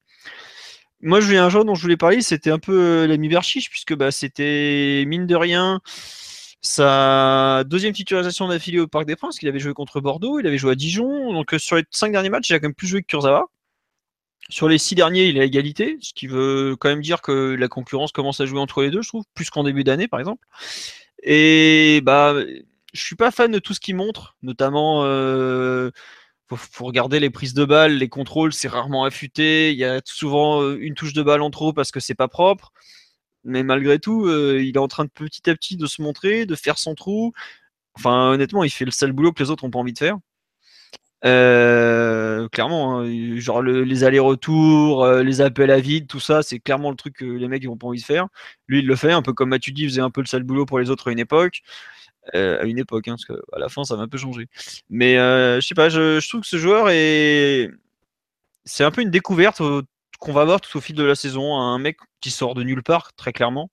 Moi, je un joueur dont je voulais parler, c'était un peu l'ami Berchiche, puisque bah, c'était mine de rien sa deuxième titularisation d'affilée au Parc des Princes, qu'il avait joué contre Bordeaux, il avait joué à Dijon, donc euh, sur les cinq derniers matchs, il a quand même plus joué que Kurzawa. Sur les six derniers, il est à égalité, ce qui veut quand même dire que la concurrence commence à jouer entre les deux, je trouve, plus qu'en début d'année, par exemple. Et bah, je suis pas fan de tout ce qu'il montre, notamment. Euh, faut, regarder les prises de balles, les contrôles, c'est rarement affûté. Il y a souvent euh, une touche de balle en trop parce que c'est pas propre. Mais malgré tout, euh, il est en train de petit à petit de se montrer, de faire son trou. Enfin, honnêtement, il fait le sale boulot que les autres n'ont pas envie de faire. Euh, clairement, hein, genre les allers-retours, les appels à vide, tout ça, c'est clairement le truc que les mecs n'ont pas envie de faire. Lui, il le fait, un peu comme Matuidi faisait un peu le sale boulot pour les autres à une époque. Euh, à une époque, hein, parce qu'à la fin ça va un peu changé. Mais euh, je sais pas, je, trouve que ce joueur est. C'est un peu une découverte qu'on va voir tout au fil de la saison. Un mec qui sort de nulle part, très clairement.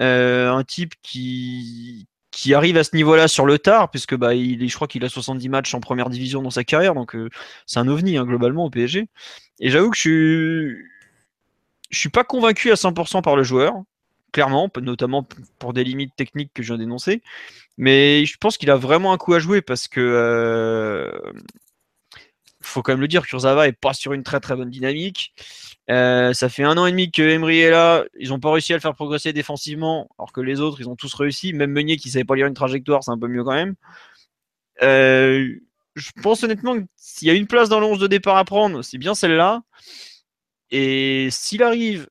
Euh, un type qui, qui arrive à ce niveau-là sur le tard, puisque bah, il, je crois qu'il a 70 matchs en première division dans sa carrière, donc c'est un ovni hein, globalement au PSG. Et j'avoue que je suis, je suis pas convaincu à 100% par le joueur clairement, notamment pour des limites techniques que je viens d'énoncer. Mais je pense qu'il a vraiment un coup à jouer parce que euh, faut quand même le dire, Kurzawa est pas sur une très très bonne dynamique. Euh, ça fait un an et demi que Emery est là, ils n'ont pas réussi à le faire progresser défensivement, alors que les autres ils ont tous réussi. Même Meunier qui savait pas lire une trajectoire, c'est un peu mieux quand même. Euh, je pense honnêtement que s'il y a une place dans le de départ à prendre, c'est bien celle-là. Et s'il arrive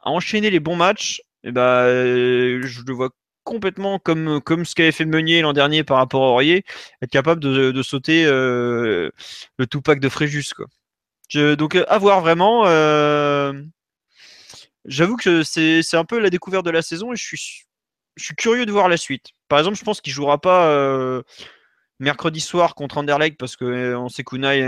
à enchaîner les bons matchs, eh ben, euh, je le vois complètement comme, comme ce qu'avait fait Meunier l'an dernier par rapport à Aurier, être capable de, sauter euh, le tout pack de Fréjus. Quoi. donc euh, à voir vraiment. J'avoue que c'est un peu la découverte de la saison et je suis, je suis curieux de voir la suite. Par exemple, je pense qu'il jouera pas mercredi soir contre Anderlecht parce qu'on sait qu'Unai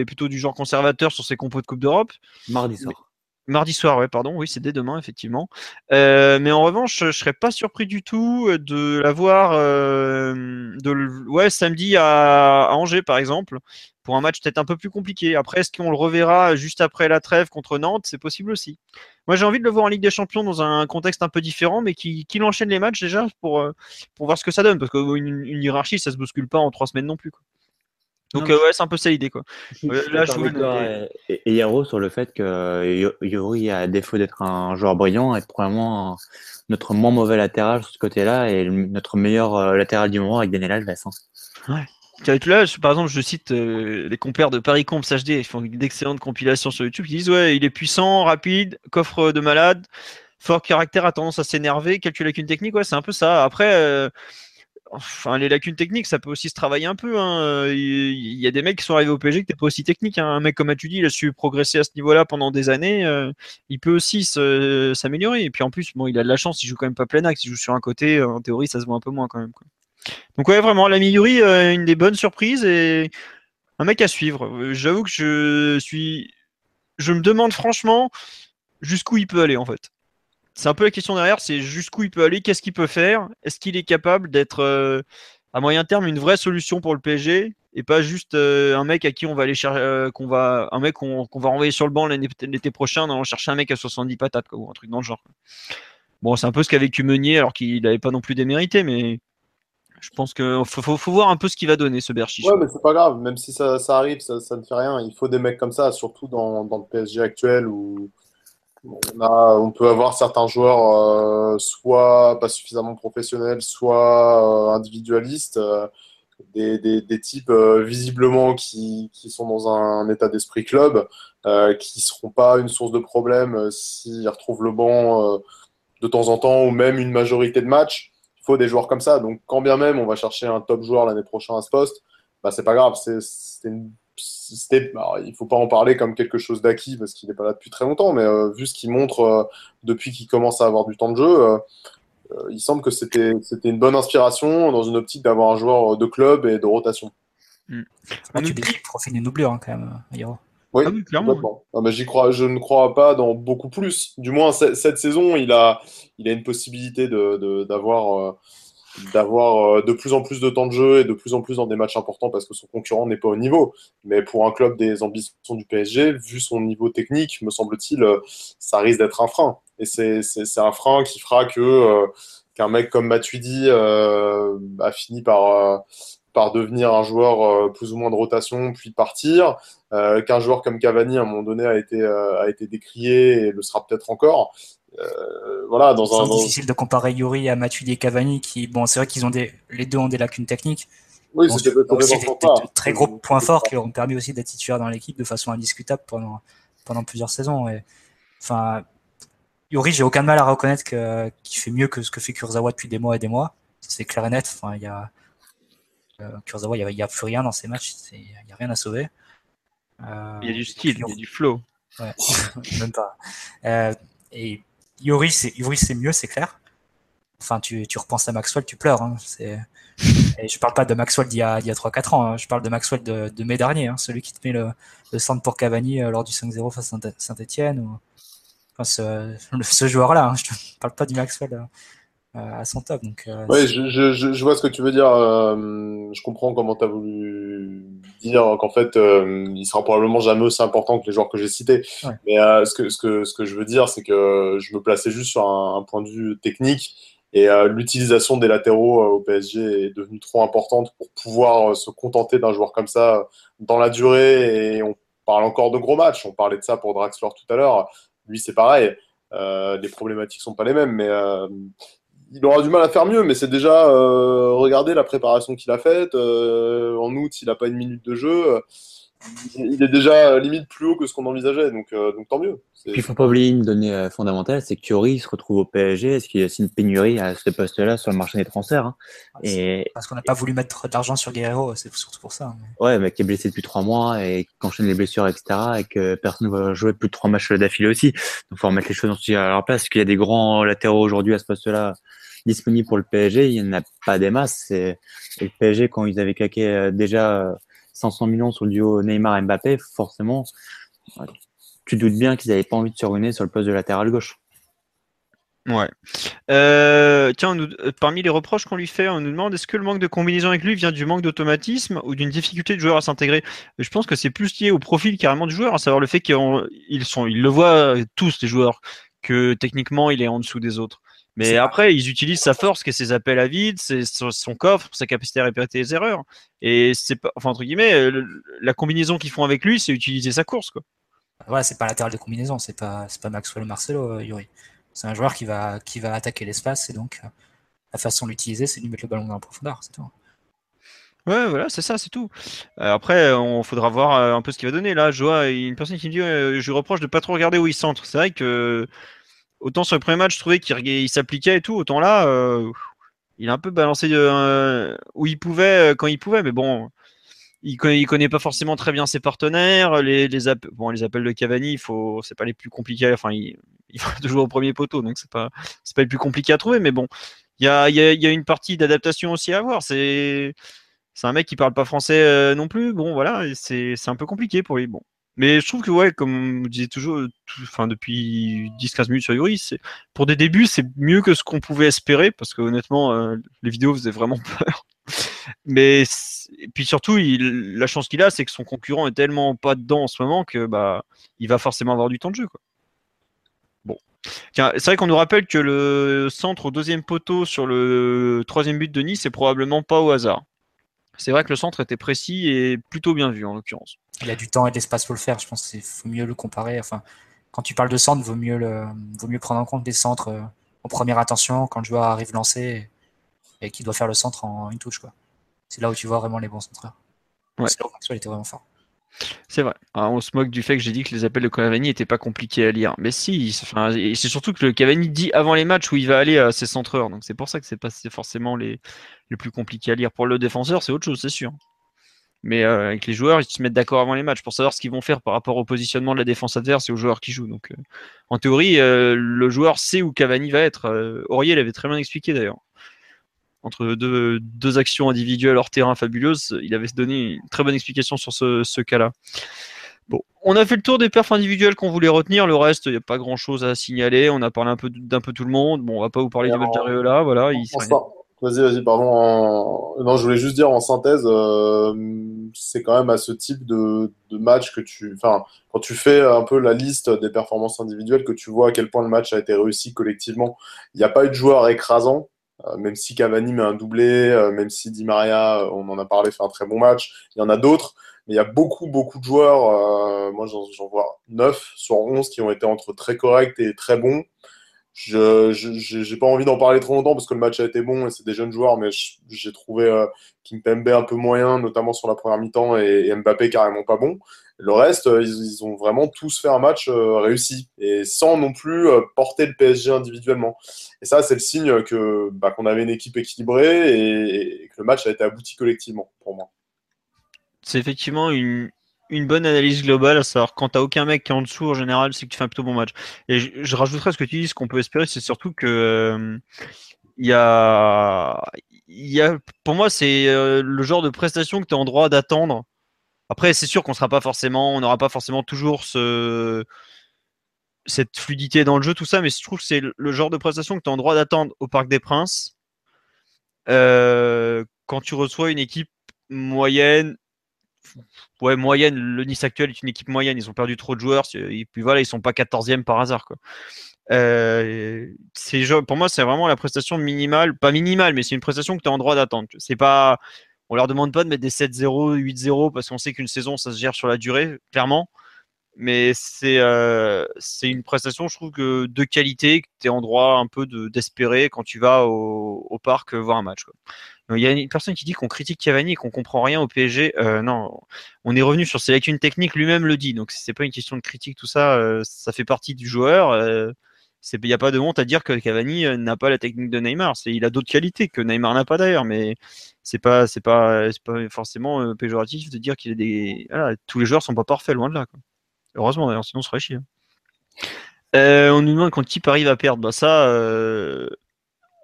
est plutôt du genre conservateur sur ses compos de Coupe d'Europe. Mardi soir. Mardi soir, ouais, pardon, oui, c'est dès demain, effectivement. Euh, mais en revanche, je serais pas surpris du tout de l'avoir euh, de, ouais, samedi à, Angers, par exemple, pour un match peut-être un peu plus compliqué. Après, est-ce qu'on le reverra juste après la trêve contre Nantes? C'est possible aussi. Moi, j'ai envie de le voir en Ligue des Champions dans un contexte un peu différent, mais qui, enchaîne les matchs déjà pour, euh, voir ce que ça donne. Parce qu'une une hiérarchie, ça se bouscule pas en trois semaines non plus. Donc euh, ouais, c'est un peu ça l'idée quoi. là, je et, et Yaro sur le fait que Yori, à défaut d'être un joueur brillant, est probablement notre moins mauvais latéral sur ce côté-là et notre meilleur euh, latéral du moment avec Daniel Alves. Hein. Ouais. Là, par exemple, je cite euh, les compères de Paris Comps HD, ils font d'excellentes compilations sur YouTube. Ils disent ouais, il est puissant, rapide, coffre de malade, fort caractère, a tendance à s'énerver, calcule avec une technique. Ouais, c'est un peu ça. Après, Enfin, les lacunes techniques, ça peut aussi se travailler un peu. Hein. Il y a des mecs qui sont arrivés au PSG qui n'étaient pas aussi techniques. Hein. Un mec comme tu dis, il a su progresser à ce niveau-là pendant des années. Euh, il peut aussi s'améliorer. Et puis en plus, bon, il a de la chance. Il joue quand même pas plein axe. Il joue sur un côté. Euh, en théorie, ça se voit un peu moins quand même. Donc ouais, vraiment, l'ami Yuri, euh, une des bonnes surprises et un mec à suivre. J'avoue que je suis, je me demande franchement jusqu'où il peut aller en fait c'est un peu la question derrière, c'est jusqu'où il peut aller, qu'est-ce qu'il peut faire, est-ce qu'il est capable d'être euh, à moyen terme une vraie solution pour le PSG et pas juste euh, un mec à qui on va aller chercher, euh, qu'on va, un mec qu'on va renvoyer sur le banc l'été prochain, en chercher un mec à 70 patates ou un truc dans le genre. Bon, c'est un peu ce qu'a vécu Meunier alors qu'il n'avait pas non plus démérité, mais je pense qu'il faut, faut, voir un peu ce qu'il va donner ce Berchiche. Ouais, mais c'est pas grave, même si ça, arrive, ça, ne fait rien. Il faut des mecs comme ça, surtout dans, dans le PSG actuel où on, peut avoir certains joueurs euh, soit pas suffisamment professionnels, soit euh, individualistes, euh, des, types visiblement qui, sont dans un, état d'esprit club, qui ne seront pas une source de problème s'ils retrouvent le banc de temps en temps ou même une majorité de matchs. Il faut des joueurs comme ça. Donc quand bien même on va chercher un top joueur l'année prochaine à ce poste, bah, c'est pas grave. C'est une il faut pas en parler comme quelque chose d'acquis parce qu'il n'est pas là depuis très longtemps, mais euh, vu ce qu'il montre euh, depuis qu'il commence à avoir du temps de jeu, euh, il semble que c'était une bonne inspiration dans une optique d'avoir un joueur de club et de rotation. Mm. Ah, tu dis qu'il profite d'une doublure hein, quand même, Hiro. Oui, ah clairement. j'y crois, je ne crois pas dans beaucoup plus. Du moins, cette saison, il a, il a une possibilité d'avoir d'avoir euh, de plus en plus de temps de jeu et de plus en plus dans des matchs importants parce que son concurrent n'est pas au niveau. Mais pour un club des ambitions du PSG, vu son niveau technique, me semble-t-il, euh, ça risque d'être un frein. Et c'est un frein qui fera que euh, qu'un mec comme Matuidi a fini par, par devenir un joueur plus ou moins de rotation, puis partir, qu'un joueur comme Cavani à un moment donné a été, a été décrié et le sera peut-être encore. Voilà, dans un. C'est difficile de comparer Yuri à Matuidi et Cavani, qui, bon, c'est vrai qu'ils ont des, les deux ont des lacunes techniques. Oui, c'était de très gros points forts qui ont permis aussi d'être titulaire dans l'équipe de façon indiscutable pendant, pendant plusieurs saisons. Et, enfin, Yuri, j'ai aucun mal à reconnaître qu'il fait mieux que ce que fait Kurzawa depuis des mois et des mois. C'est clair et net. Enfin, il y a, euh, Kurzawa, il n'y a, plus rien dans ses matchs. Il n'y a rien à sauver. Euh, il y a du style, il y a du flow. Ouais, même pas. Euh, et Yuri, c'est mieux, c'est clair. Enfin, tu, tu repenses à Maxwell, tu pleures. Hein. C'est et je parle pas de Maxwell d'il y a, a 3-4 ans, hein. je parle de Maxwell de, de mai dernier, hein. celui qui te met le, le centre pour Cavani euh, lors du 5-0 face à Saint-Etienne. Ou... Enfin, ce, joueur-là, hein. je ne parle pas du Maxwell euh, à son top. Donc, euh, oui, je, je, je, vois ce que tu veux dire. je comprends comment tu as voulu dire qu'en fait, il sera probablement jamais aussi important que les joueurs que j'ai cités. Mais ce, que, ce, que, ce que je veux dire, c'est que je me plaçais juste sur un, un point de vue technique et euh, l'utilisation des latéraux euh, au PSG est devenue trop importante pour pouvoir euh, se contenter d'un joueur comme ça dans la durée. Et on parle encore de gros matchs. On parlait de ça pour Draxler tout à l'heure. Lui, c'est pareil. les problématiques sont pas les mêmes, mais il aura du mal à faire mieux. Mais c'est déjà regarder la préparation qu'il a faite. en août, il n'a pas une minute de jeu il est déjà limite plus haut que ce qu'on envisageait, donc, euh, donc tant mieux. Puis il faut pas oublier une donnée euh, fondamentale, c'est que Thierry se retrouve au PSG. Est-ce qu'il y a aussi une pénurie à ce poste-là sur le marché des transferts hein ah, et... Parce qu'on n'a pas voulu mettre d'argent sur Guerrero, c'est surtout pour ça. Hein. Ouais, mais qui est blessé depuis trois mois et qui enchaîne les blessures, etc. Et que personne ne va jouer plus de trois matchs d'affilée aussi. Donc il faut remettre les choses à leur place. Est-ce qu'il y a des grands latéraux aujourd'hui à ce poste-là disponibles pour le PSG Il n'y en a pas des masses. Et, le PSG, quand ils avaient claqué euh, déjà 500 millions sur le duo Neymar-Mbappé, forcément, tu doutes bien qu'ils n'avaient pas envie de se ruiner sur le poste de latéral gauche. Ouais. Euh, tiens, euh, parmi les reproches qu'on lui fait, on nous demande est-ce que le manque de combinaison avec lui vient du manque d'automatisme ou d'une difficulté de joueur à s'intégrer? Je pense que c'est plus lié au profil carrément du joueur, à savoir le fait qu'ils le voient tous les joueurs, que techniquement il est en dessous des autres. Mais après, ils utilisent sa force, qui est ses appels à vide, son coffre, sa capacité à répéter les erreurs. Et c'est pas, enfin, entre guillemets, la combinaison qu'ils font avec lui, c'est utiliser sa course, quoi. Ouais, c'est pas latéral de combinaison, c'est pas, c'est pas Maxwell ou Marcelo, euh, Yuri. C'est un joueur qui va, qui va attaquer l'espace et donc euh, la façon de l'utiliser, c'est de lui mettre le ballon dans la profondeur, c'est tout. Ouais, voilà, c'est ça, c'est tout. Euh, après, on faudra voir un peu ce qu'il va donner. Là, je vois une personne qui me dit je lui reproche de pas trop regarder où il centre. C'est vrai que autant sur le premier match, je trouvais qu'il s'appliquait et tout, autant là, euh, il a un peu balancé euh, où il pouvait, euh, quand il pouvait, mais bon, il connaît, connaît pas forcément très bien ses partenaires. Les, bon, appels de Cavani, faut, c'est pas les plus compliqués. Enfin, il, il faut toujours au premier poteau, donc c'est pas, c'est pas les plus compliqué à trouver. Mais bon, il y a, y, y a, une partie d'adaptation aussi à avoir. C'est, c'est un mec qui parle pas français non plus. Bon, voilà, c'est, c'est un peu compliqué pour lui. Bon, mais je trouve que, ouais, comme vous disait toujours, enfin, depuis 10-15 minutes sur Yuri, pour des débuts, c'est mieux que ce qu'on pouvait espérer, parce que honnêtement, euh, les vidéos faisaient vraiment peur. Mais, et puis surtout, la chance qu'il a, c'est que son concurrent est tellement pas dedans en ce moment que, bah, il va forcément avoir du temps de jeu. Bon. C'est vrai qu'on nous rappelle que le centre au deuxième poteau sur le troisième but de Nice, c'est probablement pas au hasard. C'est vrai que le centre était précis et plutôt bien vu en l'occurrence il y a du temps et de l'espace pour le faire. Je pense qu'il faut mieux le comparer. Enfin, quand tu parles de centre, vaut mieux le, vaut mieux prendre en compte des centres euh, en première attention quand le joueur arrive lancé et, et qu'il doit faire le centre en une touche. Quoi. C'est là où tu vois vraiment les bons centreurs. Ouais. C'est là où était vraiment fort. C'est vrai. on se moque du fait que j'ai dit que les appels de Cavani n'étaient pas compliqués à lire. Mais si, c'est surtout que Cavani dit avant les matchs où il va aller à ses centreurs. Donc c'est pour ça que c'est pas forcément les, les plus compliqués à lire. Pour le défenseur, c'est autre chose, c'est sûr. Mais euh, avec les joueurs, ils se mettent d'accord avant les matchs pour savoir ce qu'ils vont faire par rapport au positionnement de la défense adverse et aux joueurs qui jouent. Donc, euh, en théorie, euh, le joueur sait où Cavani va être. Aurier l'avait très bien expliqué d'ailleurs. Entre deux, deux, actions individuelles hors terrain fabuleuses, il avait donné une très bonne explication sur ce, ce cas-là. Bon, on a fait le tour des perfs individuels qu'on voulait retenir. Le reste, il n'y a pas grand-chose à signaler. On a parlé un peu d'un peu tout le monde. Bon, on va pas vous parler du match d'Areola. Voilà, il Vas-y, vas-y, pardon. Non, je voulais juste dire en synthèse, euh, c'est quand même à ce type de, de, match que tu. Enfin, quand tu fais un peu la liste des performances individuelles, que tu vois à quel point le match a été réussi collectivement. Il n'y a pas eu de joueur écrasant. Même si Cavani met un doublé, même si Di Maria, on en a parlé, fait un très bon match, il y en a d'autres. Mais il y a beaucoup, beaucoup de joueurs, moi j'en vois 9 sur 11 qui ont été entre très corrects et très bons. Je n'ai pas envie d'en parler trop longtemps parce que le match a été bon et c'est des jeunes joueurs, mais j'ai trouvé euh, Kimpembe un peu moyen, notamment sur la première mi-temps, et, Mbappé carrément pas bon. Le reste, euh, ils, ont vraiment tous fait un match euh, réussi et sans non plus euh, porter le PSG individuellement. Et ça, c'est le signe que bah, qu'on avait une équipe équilibrée et, et, que le match a été abouti collectivement pour moi. C'est effectivement une, une bonne analyse globale, à savoir quand t'as aucun mec qui est en dessous, en général, c'est que tu fais un plutôt bon match. Et je, rajouterais ce que tu dis, ce qu'on peut espérer, c'est surtout que euh, il y, a, y a, pour moi, c'est euh, le genre de prestation que tu es en droit d'attendre. Après, c'est sûr qu'on sera pas forcément, on n'aura pas forcément toujours ce, cette fluidité dans le jeu, tout ça, mais je trouve que c'est le genre de prestation que tu es en droit d'attendre au Parc des Princes euh, quand tu reçois une équipe moyenne ouais, moyenne. Le Nice actuel est une équipe moyenne. Ils ont perdu trop de joueurs. Et puis voilà, ils sont pas 14e par hasard. Quoi. Euh, pour moi, c'est vraiment la prestation minimale. Pas minimale, mais c'est une prestation que tu as en droit d'attendre. C'est pas. On leur demande pas de mettre des 7-0, 8-0 parce qu'on sait qu'une saison, ça se gère sur la durée, clairement. Mais c'est euh, une prestation, je trouve, que de qualité, que tu es en droit un peu d'espérer quand tu vas au, au, parc voir un match. Il y a une personne qui dit qu'on critique Cavani et qu'on comprend rien au PSG. Euh, non, on est revenu sur ses lacunes techniques, lui-même le dit. Donc c'est pas une question de critique, tout ça, euh, ça fait partie du joueur. Euh, il n'y a pas de honte à dire que Cavani n'a pas la technique de Neymar. Il a d'autres qualités que Neymar n'a pas d'ailleurs, mais c'est pas pas pas forcément péjoratif de dire qu'il est des tous les joueurs sont pas parfaits loin de là. Heureusement d'ailleurs, sinon on serait chier. on nous demande quand type arrive à perdre. Bah ça,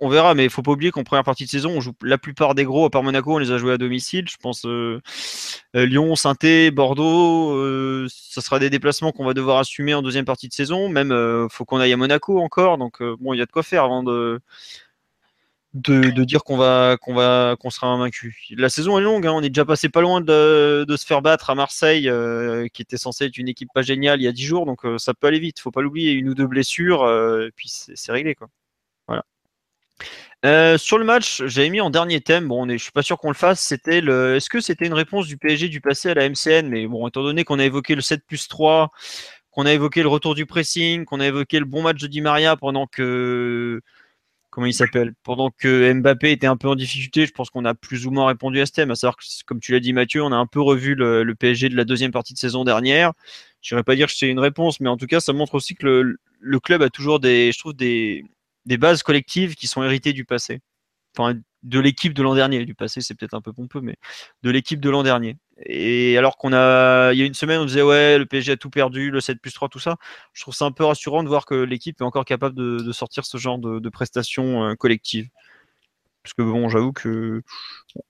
on verra, mais il faut pas oublier qu'en première partie de saison, on joue la plupart des gros, à part Monaco, on les a joués à domicile. Je pense euh, euh, Lyon, saint Bordeaux, euh, ce sera des déplacements qu'on va devoir assumer en deuxième partie de saison. Même, faut qu'on aille à Monaco encore. Donc, bon, il y a de quoi faire avant de, de, dire qu'on va, qu'on va, qu'on sera invaincu. La saison est longue. Hein. on est déjà passé pas loin de, se faire battre à Marseille, qui était censé être une équipe pas géniale il y a dix jours. Donc, ça peut aller vite. Faut pas l'oublier. Une ou deux blessures, et puis c'est réglé, quoi. Euh, sur le match, j'avais mis en dernier thème, bon, on je suis pas sûr qu'on le fasse, c'était. Est-ce que c'était une réponse du PSG du passé à la MCN Mais bon, étant donné qu'on a évoqué le 7 plus 3, qu'on a évoqué le retour du pressing, qu'on a évoqué le bon match de Di Maria pendant que. Comment il s'appelle Pendant que Mbappé était un peu en difficulté, je pense qu'on a plus ou moins répondu à ce thème. À savoir que, comme tu l'as dit, Mathieu, on a un peu revu le, PSG de la deuxième partie de saison dernière. Je n'irais pas dire que c'est une réponse, mais en tout cas, ça montre aussi que le, club a toujours des, je trouve, des bases collectives qui sont héritées du passé. Enfin, de l'équipe de l'an dernier. Du passé, c'est peut-être un peu pompeux, mais de l'équipe de l'an dernier. Et alors qu'on a, il y a une semaine, on disait ouais, le PSG a tout perdu, le 7 plus 3, tout ça. Je trouve ça un peu rassurant de voir que l'équipe est encore capable de, sortir ce genre de, prestations euh, collectives. Parce que bon, j'avoue que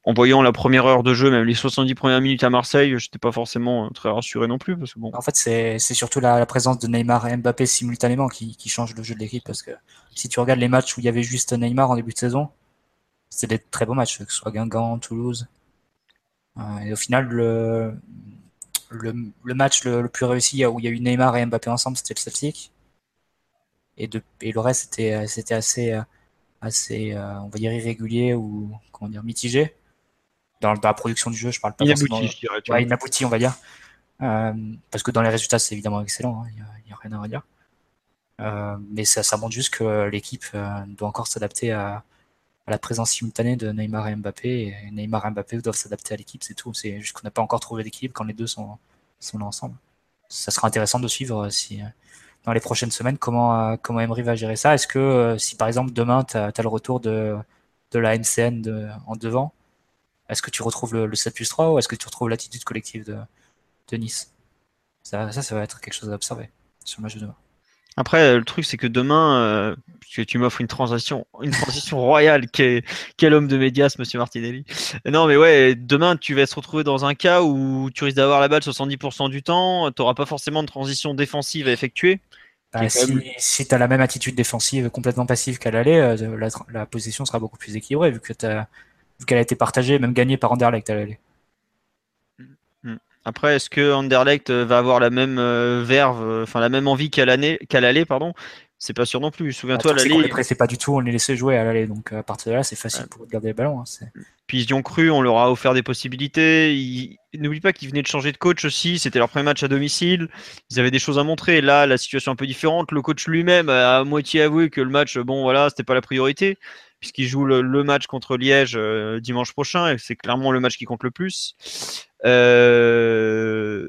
en voyant la première heure de jeu, même les 70 premières minutes à Marseille, j'étais pas forcément euh, très rassuré non plus. Parce que bon. En fait, c'est surtout la, présence de Neymar et Mbappé simultanément qui, change le jeu de l'équipe. Parce que si tu regardes les matchs où il y avait juste Neymar en début de saison, c'était des très beaux matchs, que ce soit Guingamp, Toulouse. Euh, et au final, le, le, match le, plus réussi où il y a eu Neymar et Mbappé ensemble, c'était le Celtic. Et, de, et le reste, c'était assez euh, assez, on va dire, irrégulier ou comment dire, mitigé. Dans, la production du jeu, je parle pas inabouti, je dirais. Ouais, inabouti, on va dire. Euh, parce que dans les résultats, c'est évidemment excellent, hein, il n'y a, rien à redire. Euh, mais ça, ça montre juste que l'équipe doit encore s'adapter à, la présence simultanée de Neymar et Mbappé. Neymar et Mbappé doivent s'adapter à l'équipe, c'est tout. C'est juste qu'on n'a pas encore trouvé l'équipe quand les deux sont, là ensemble. Ça sera intéressant de suivre si, dans les prochaines semaines comment, euh, comment Emery va gérer ça. Est-ce que euh, si par exemple demain tu as, le retour de, la MCN en devant, est-ce que tu retrouves le, 7 plus 3 ou est-ce que tu retrouves l'attitude collective de, de Nice? Ça, ça, ça, va être quelque chose à observer sur le match de demain. Après, le truc, c'est que demain, euh, tu m'offres une transition, une transition royale. Quel, quel homme de médias, monsieur Martinelli. Non, mais ouais, demain, tu vas se retrouver dans un cas où tu risques d'avoir la balle 70% du temps. Tu n'auras pas forcément de transition défensive à effectuer. Bah, si, tu as la même attitude défensive complètement passive qu'à l'aller, euh, la, la, position sera beaucoup plus équilibrée vu que vu qu'elle a été partagée, même gagnée par Anderlecht à l'aller. Après, est-ce que Anderlecht euh, va avoir la même euh, verve, enfin la même envie qu'à l'année, qu'à l'aller, pardon? C'est pas sûr non plus. Souviens-toi, qu'on l'aller. les pressait pas du tout, on les laissait jouer à l'aller. Donc à partir de là, c'est facile Ouais. pour garder les ballons. hein, Puis ils y ont cru, on leur a offert des possibilités. Ils- N'oublie pas qu'ils venaient de changer de coach aussi. C'était leur premier match à domicile. Ils avaient des choses à montrer. Là, la situation est un peu différente. Le coach lui-même a à moitié avoué que le match, bon, voilà, c'était pas la priorité, puisqu'il joue le, le match contre Liège euh, dimanche prochain. Et c'est clairement le match qui compte le plus. Euh...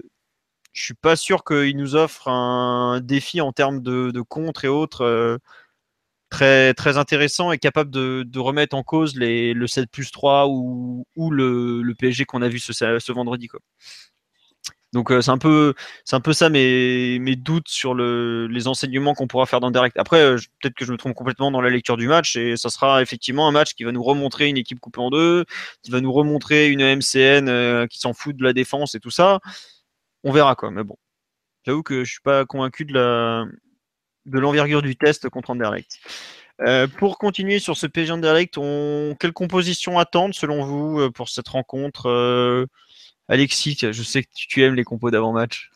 Je suis pas sûr qu'il nous offre un défi en termes de, contre et autres. euh, très, très intéressant et capable de, remettre en cause les, le 7 plus 3 ou, ou le, PSG qu'on a vu ce, vendredi. Donc euh, c'est un peu c'est un peu ça mes, mes doutes sur le, les enseignements qu'on pourra faire dans le direct. Après euh, peut-être que je me trompe complètement dans la lecture du match et ça sera effectivement un match qui va nous remontrer une équipe coupée en deux, qui va nous remontrer une MCN euh, qui s'en fout de la défense et tout ça. On verra quoi. Mais bon, j'avoue que je suis pas convaincu de la de l'envergure du test contre Anderlecht. Pour continuer sur ce PSG Anderlecht, on... quelle composition attendre selon vous pour cette rencontre Alexis, je sais que tu aimes les compos d'avant-match.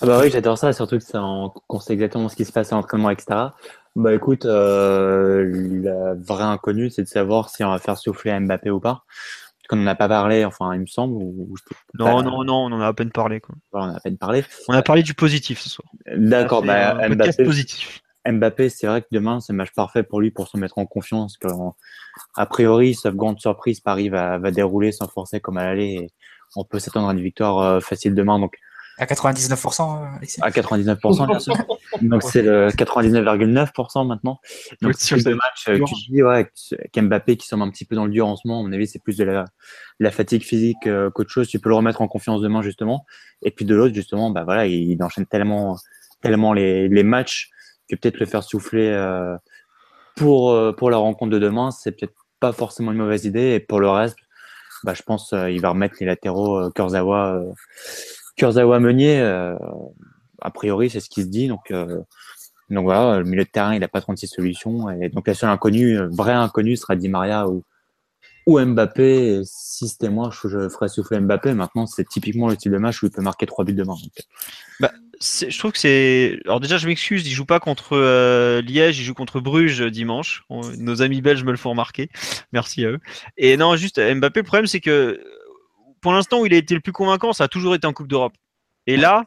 Ah bah oui, j'adore ça, surtout que ça en- qu'on sait exactement ce qui se passe à l'entraînement, etc. Bah écoute, euh, la vraie inconnue, c'est de savoir si on va faire souffler Mbappé ou pas. Parce qu'on n'en a pas parlé, enfin, il me semble, ou, ou je- Non, non, non, on en a à peine parlé. Quoi. on en a à peine parlé. On a parlé du positif ce soir. D'accord, bah, un Mbappé, positif. Mbappé, c'est vrai que demain, c'est le match parfait pour lui pour se mettre en confiance. Que, a priori, sauf grande surprise, Paris va, va dérouler sans forcer comme à l'aller. On peut s'attendre à une victoire euh, facile demain, donc À 99%, euh, Alexis à 99%, bien sûr. Donc c'est le 99,9% maintenant. Donc c'est que le match, euh, dis ouais, qu'Mbappé qui semble un petit peu dans le dur en ce moment, à mon avis, c'est plus de la, de la fatigue physique euh, qu'autre chose. Tu peux le remettre en confiance demain, justement. Et puis de l'autre, justement, bah voilà, il, il enchaîne tellement, tellement les, les matchs que peut-être le faire souffler euh, pour, euh, pour la rencontre de demain, c'est peut-être pas forcément une mauvaise idée. Et pour le reste, bah, je pense euh, il va remettre les latéraux euh, Kurzawa, euh, Kurzawa Meunier. euh, a priori, c'est ce qui se dit. Donc, euh, donc voilà, le milieu de terrain, il n'a pas 36 solutions. Et donc la seule inconnue, euh, vraie inconnue, sera Di Maria ou, ou Mbappé. Si c'était moi, je, ferais souffler Mbappé. Maintenant, c'est typiquement le type de match où il peut marquer trois buts demain. Donc, C'est- Je trouve que c'est. Alors déjà, je m'excuse, il joue pas contre euh, Liège, il joue contre Bruges euh, dimanche. On- Nos amis belges me le font remarquer. Merci à eux. Et non, juste Mbappé, le problème c'est que pour l'instant où il a été le plus convaincant, ça a toujours été en Coupe d'Europe. Et là,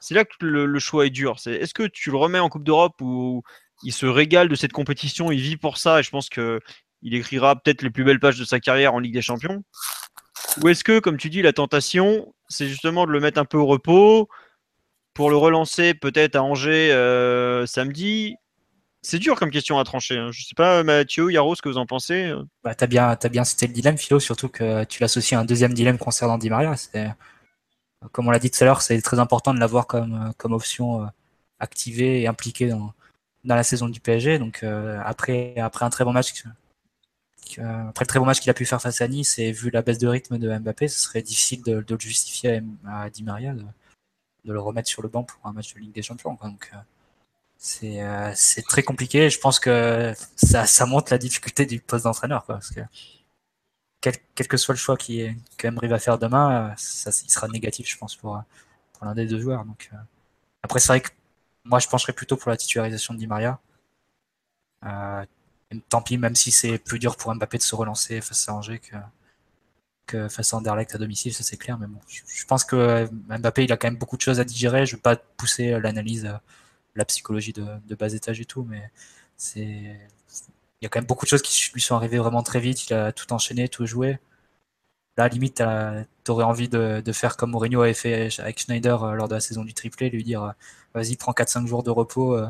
c'est là que le, le choix est dur. C'est est-ce que tu le remets en Coupe d'Europe où il se régale de cette compétition, il vit pour ça? Et je pense que il écrira peut-être les plus belles pages de sa carrière en Ligue des Champions. Ou est-ce que, comme tu dis, la tentation, c'est justement de le mettre un peu au repos pour le relancer peut-être à Angers euh, samedi? C'est dur comme question à trancher. hein. Je sais pas, Mathieu, Yaro, ce que vous en pensez? Bah, bien, t'as bien cité le dilemme, Philo, surtout que tu l'associes à un deuxième dilemme concernant Di Maria. Comme on l'a dit tout à l'heure, c'est très important de l'avoir comme, comme option euh, activée et impliquée dans, la saison du PSG. Donc euh, après, un très bon match, après le très bon match qu'il a pu faire face à Nice et vu la baisse de rythme de Mbappé, ce serait difficile de, le justifier à, Di Maria de, le remettre sur le banc pour un match de Ligue des Champions. Donc euh, c'est, euh, c'est très compliqué. Je pense que ça, ça montre la difficulté du poste d'entraîneur, parce que quel, que soit le choix qui va faire demain, euh, ça, il sera négatif, je pense, pour, euh, l'un des deux joueurs. Donc, euh, après, c'est vrai que moi, je pencherais plutôt pour la titularisation de Di Maria. Euh, tant pis, même si c'est plus dur pour Mbappé de se relancer face à Angers que, face à Anderlecht à domicile, ça c'est clair. Mais bon, je, pense que Mbappé, il a quand même beaucoup de choses à digérer. Je ne veux pas pousser l'analyse, la psychologie de, bas étage et tout, mais il y a quand même beaucoup de choses qui lui sont arrivées vraiment très vite. Il a tout enchaîné, tout joué. Là, limite, tu aurais envie de, de, faire comme Mourinho avait fait avec Schneider euh, lors de la saison du triplé, lui dire euh, vas-y, prends 4-5 jours de repos, euh,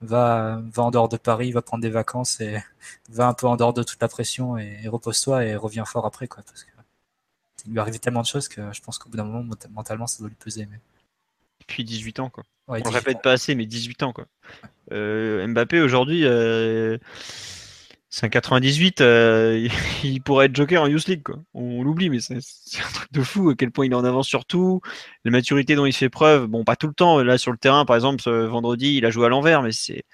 va, va en dehors de Paris, va prendre des vacances et va un peu en dehors de toute la pression et, et repose-toi et reviens fort après. Quoi, parce que il lui arrivait tellement de choses que je pense qu'au bout d'un moment, mentalement, ça doit lui peser. Mais... Puis 18 ans, quoi. Ouais, On ne répète pas assez, mais 18 ans, quoi. Euh, Mbappé, aujourd'hui, euh, c'est un 98, euh, il pourrait être joker en Youth League, quoi. On, l'oublie, mais c'est un truc de fou à quel point il est en avance sur tout. La maturité dont il fait preuve, bon, pas tout le temps. Là, sur le terrain, par exemple, ce vendredi, il a joué à l'envers, mais c'est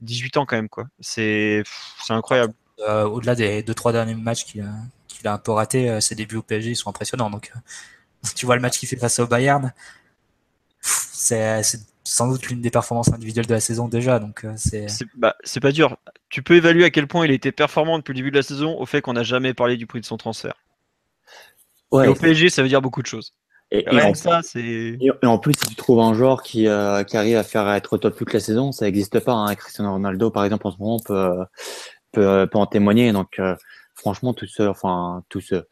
18 ans quand même, quoi. C'est incroyable. Euh, Au-delà des 2-3 derniers matchs qu'il a, a un peu raté, euh, ses débuts au PSG, ils sont impressionnants. Donc, tu vois le match qu'il fait face au Bayern, c'est sans doute l'une des performances individuelles de la saison déjà. Donc c'est. Bah, c'est pas dur. Tu peux évaluer à quel point il était performant depuis le début de la saison au fait qu'on n'a jamais parlé du prix de son transfert. Ouais, et au PSG, ça veut dire beaucoup de choses. et, en, ça, et- plus, si tu trouves un joueur qui, euh, qui arrive à faire être au top toute la saison, ça n'existe pas. Hein. Cristiano Ronaldo, par exemple, en ce moment, peut, peut, peut en témoigner. Donc, euh, franchement, tous ceux, enfin, tous ceux,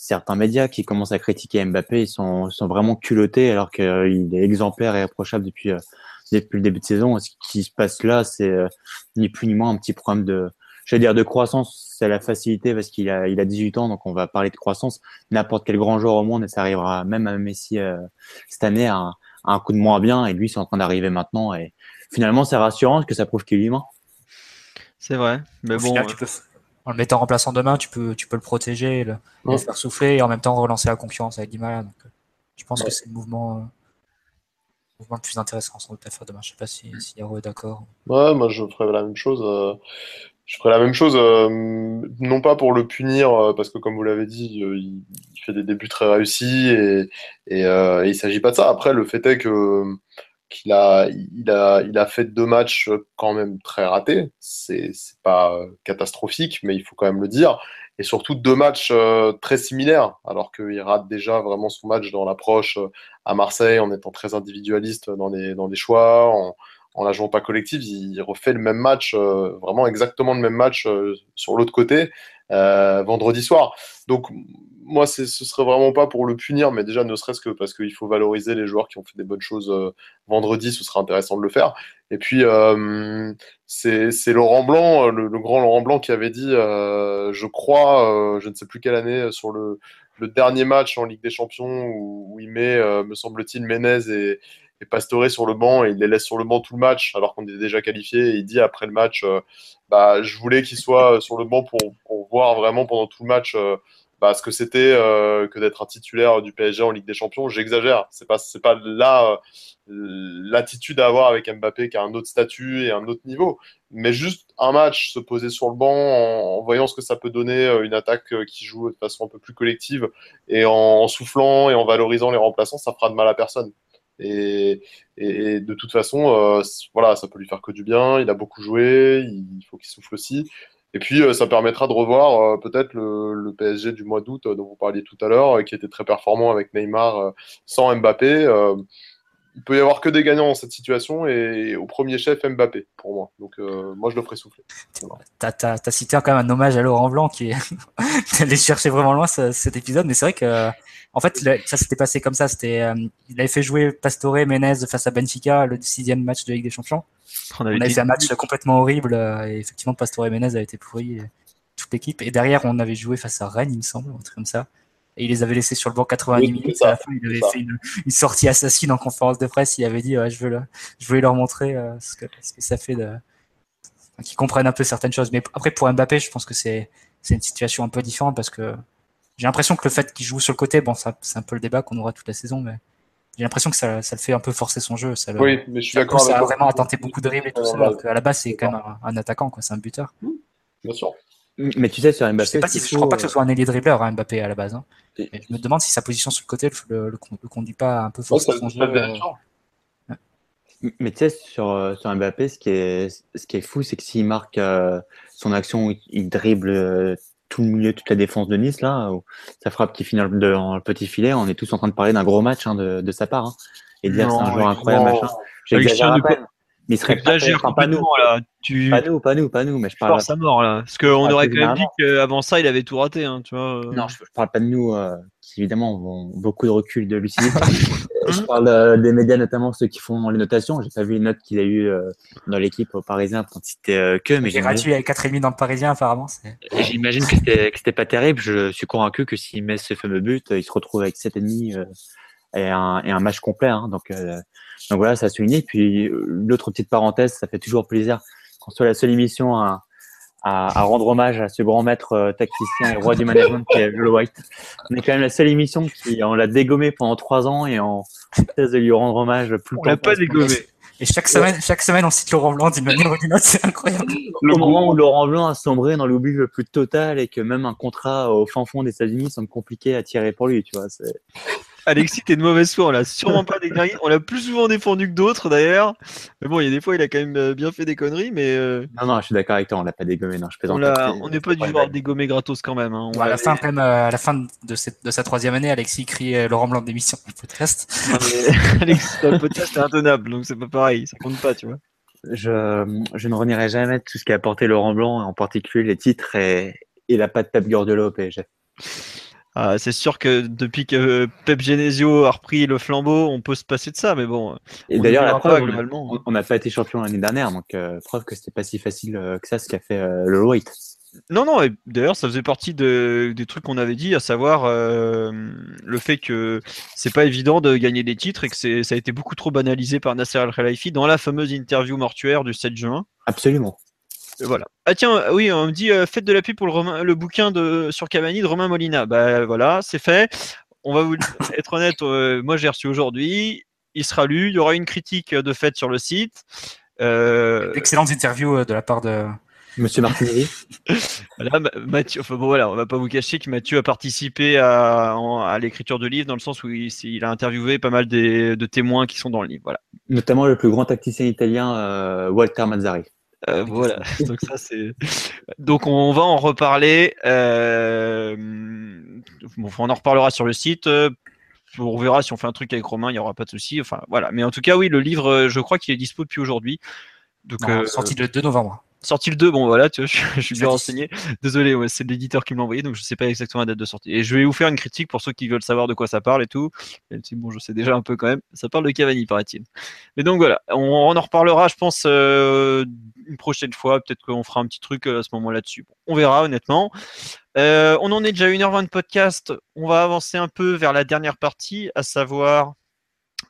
certains médias qui commencent à critiquer Mbappé, ils sont, sont vraiment culottés alors qu'il est exemplaire et approchable depuis, euh, depuis le début de saison. Ce qui se passe là, c'est euh, ni plus ni moins un petit problème de, je dire de croissance. C'est la facilité parce qu'il a, il a 18 ans, donc on va parler de croissance. N'importe quel grand joueur au monde, et ça arrivera même à Messi euh, cette année, à un, à un coup de moins bien. Et lui, c'est en train d'arriver maintenant. Et finalement, c'est rassurant parce que ça prouve qu'il est humain. C'est vrai. Mais Au bon, final, euh, tu peux, en le mettant en remplaçant demain, tu peux, tu peux le protéger, le, le Ouais. faire souffler et en même temps relancer la concurrence avec Dybala. Donc, euh, je pense Ouais. que c'est le mouvement, euh, le mouvement le plus intéressant sans doute à faire demain. Je sais pas si, si Yaro est d'accord. Ouais, moi je ferais la même chose. euh, je ferais la même chose, euh, non pas pour le punir, parce que comme vous l'avez dit, il, il fait des débuts très réussis et, et, et il s'agit pas de ça. Après, le fait est que qu'il a, il a, il a fait deux matchs quand même très ratés. C'est, c'est pas catastrophique, mais il faut quand même le dire. Et surtout deux matchs euh, très similaires, alors qu'il rate déjà vraiment son match dans l'approche euh, à Marseille en étant très individualiste dans les, dans les choix, en, en la jouant pas collective. Il refait le même match, euh, vraiment exactement le même match sur l'autre côté, euh, vendredi soir. Donc, moi, ce serait vraiment pas pour le punir, mais déjà, ne serait-ce que parce qu'il faut valoriser les joueurs qui ont fait des bonnes choses euh, vendredi, ce serait intéressant de le faire. Et puis, euh, c'est Laurent Blanc, le, grand Laurent Blanc, qui avait dit, je crois, je ne sais plus quelle année, sur le, dernier match en Ligue des Champions, où, où il met, me semble-t-il, Menez et, et Pastore sur le banc, et il les laisse sur le banc tout le match, alors qu'on est déjà qualifié, il dit après le match, euh, bah, je voulais qu'il soit sur le banc pour, voir vraiment pendant tout le match euh, bah, ce que c'était euh, que d'être un titulaire du PSG en Ligue des Champions. J'exagère, c'est pas c'est pas là euh, l'attitude à avoir avec Mbappé qui a un autre statut et un autre niveau, mais juste un match se poser sur le banc en, voyant ce que ça peut donner euh, une attaque euh, qui joue de façon un peu plus collective et en, en soufflant et en valorisant les remplaçants, ça fera de mal à personne. Et, de toute façon, euh, voilà, ça peut lui faire que du bien. Il a beaucoup joué, il faut qu'il souffle aussi. Et puis, euh, ça permettra de revoir euh, peut-être le, le PSG du mois d'août dont vous parliez tout à l'heure, qui était très performant avec Neymar sans Mbappé. Euh, il peut y avoir que des gagnants dans cette situation et au premier chef Mbappé pour moi. Donc euh, moi je le ferai souffler. T'as, t'as, t'as cité quand même un hommage à Laurent Blanc qui est allé chercher vraiment loin ce- cet épisode, mais c'est vrai que en fait le- ça s'était passé comme ça. C'était, euh, il avait fait jouer Pastore Menez face à Benfica le sixième match de Ligue des Champions. on avait On avait fait un match complètement horrible euh, et effectivement Pastore Menez a été pourri euh, toute l'équipe. Et derrière on avait joué face à Rennes, il me semble, un truc comme ça. Et il les avait laissés sur le banc 90 Oui, minutes. ça, à la fin, il avait ça. fait une, une sortie assassine en conférence de presse. Il avait dit ouais, je veux le- je voulais leur montrer euh, ce, que, ce que ça fait de enfin, qu'ils comprennent un peu certaines choses. Mais après pour Mbappé, je pense que c'est c'est une situation un peu différente parce que j'ai l'impression que le fait qu'il joue sur le côté, bon, ça, c'est un peu le débat qu'on aura toute la saison, mais j'ai l'impression que ça, ça le fait un peu forcer son jeu. Ça le, Oui, mais je suis ça d'accord à toi. vraiment à tenter beaucoup de dribbles et tout ça, Ouais, alors qu'à la base, c'est quand même un, un attaquant, quoi, c'est un buteur. Bien sûr. Mais tu sais, sur Mbappé, Je sais pas si, crois pas que ce euh, soit un ailier dribbleur, hein, Mbappé à la base. hein. Et- Mais je me demande si sa position sur le côté le, le, le con- le conduit pas un peu Ouais, ça jeu. fait euh, sûr. Mais tu sais, sur, euh, sur Mbappé, ce qui est, ce qui est fou, c'est que s'il marque euh, son action, il, il dribble euh, tout le milieu, toute la défense de Nice, là, où sa frappe qui finit dans le, petit filet, on est tous en train de parler d'un gros match hein, de, de sa part. hein. et de dire que c'est un joueur incroyable, non. machin. J'exagère à peine. Mais il serait pas, T'exagères enfin, pas nous, complètement là. Tu pas nous, pas nous, pas nous, mais je parle, forces à mort là. Parce qu'on aurait quand même dit qu'avant ça, il avait tout raté. Hein, tu vois. euh. Non, je, je parle pas de nous, euh, qui évidemment ont beaucoup de recul de lucidité. je parle euh, des médias, notamment ceux qui font les notations. J'ai pas vu les notes qu'il a eues euh, dans l'équipe au Parisien quand c'était euh, que, mais J'ai j'imagine, gratuit avec 4,5 dans le Parisien, apparemment. j'imagine que c'était que c'était pas terrible. Je suis convaincu que s'il met ce fameux but, il se retrouve avec 7,5 euh, et, un, et un match complet. Hein, donc, euh, donc voilà, ça a souligné. Puis l'autre petite parenthèse, ça fait toujours plaisir qu'on soit la seule émission à, à, à rendre hommage à ce grand maître euh, tacticien et roi du management qui est Joe White. On est quand même la seule émission qui on l'a dégommé pendant trois ans et on cesse de lui rendre hommage plus On l'a pas dégommé. Et chaque semaine, chaque semaine, on cite Laurent Blanc d'une manière ou d'une autre, c'est incroyable. Au moment où Laurent Blanc a sombré dans l'oubli le plus total et que même un contrat au fin fond des États-Unis semble compliqué à tirer pour lui, tu vois. Alexis, t'es de mauvaise foi. On l'a sûrement pas déglingué. On l'a plus souvent défendu que d'autres d'ailleurs. Mais bon, il y a des fois, il a quand même euh, bien fait des conneries. Mais euh, Non, non, je suis d'accord avec toi, on l'a pas dégommé. Non, je on plaisante. on n'est pas du genre dégommer gratos quand même. hein. On Bon, à la fin, même, euh, à la fin de, cette- de sa troisième année, Alexis crie euh, Laurent Blanc d'émission du podcast. Non, mais Alexis, dans le podcast, c'est intenable. Donc c'est pas pareil. Ça compte pas, tu vois. Je, je ne renierai jamais tout ce qu'a apporté Laurent Blanc, en particulier les titres et, et la patte Pep Guardiola au PSG. Ah, c'est sûr que depuis que Pep Genesio a repris le flambeau, on peut se passer de ça. Mais bon, Et On d'ailleurs, la preuve, on globalement. n'a pas été champion l'année dernière, donc euh, preuve que c'était pas si facile euh, que ça ce qu'a fait euh, le White. Non, non, et d'ailleurs, ça faisait partie de- des trucs qu'on avait dit, à savoir le fait que c'est pas évident de gagner des titres et que ça a été beaucoup trop banalisé par Nasser Al-Khelaifi dans la fameuse interview mortuaire du 7 juin. Absolument. Voilà. Ah tiens, euh, oui, on me dit euh, faites de la pub pour le, Romain- le bouquin de sur Cavani de Romain Molina. Bah voilà, c'est fait. On va vous être honnête, euh, moi j'ai reçu aujourd'hui, il sera lu, il y aura une critique de fait sur le site. Euh, Excellente interview de la part de. Monsieur Martinelli Là, Ma- Mathieu, enfin bon voilà, on va pas vous cacher que Mathieu a participé à, l'écriture de livre dans le sens où il, il a interviewé pas mal des- de témoins qui sont dans le livre. Voilà. notamment le plus grand tacticien italien, euh, Walter Mazzari. Euh, voilà. Donc ça c'est. Donc on va en reparler. Euh... bon, on en reparlera sur le site. Euh, On verra si on fait un truc avec Romain, il n'y aura pas de souci. Enfin voilà. Mais en tout cas, oui, le livre, euh, je crois qu'il est dispo depuis aujourd'hui. Donc Non, euh, sorti le 2 novembre. Sorti le 2, bon voilà, tu vois, je, je suis bien renseigné. Désolé, ouais, c'est l'éditeur qui me l'a envoyé, donc je sais pas exactement la date de sortie. Et je vais vous faire une critique pour ceux qui veulent savoir de quoi ça parle et tout. Même si bon, je sais déjà un peu quand même. Ça parle de Cavani, paraît-il. Mais donc voilà, on, on en reparlera, je pense, euh, une prochaine fois. Peut-être qu'on fera un petit truc euh, à ce moment là-dessus. Bon, on verra, honnêtement. Euh, on en est déjà à 1h20 de podcast. On va avancer un peu vers la dernière partie, à savoir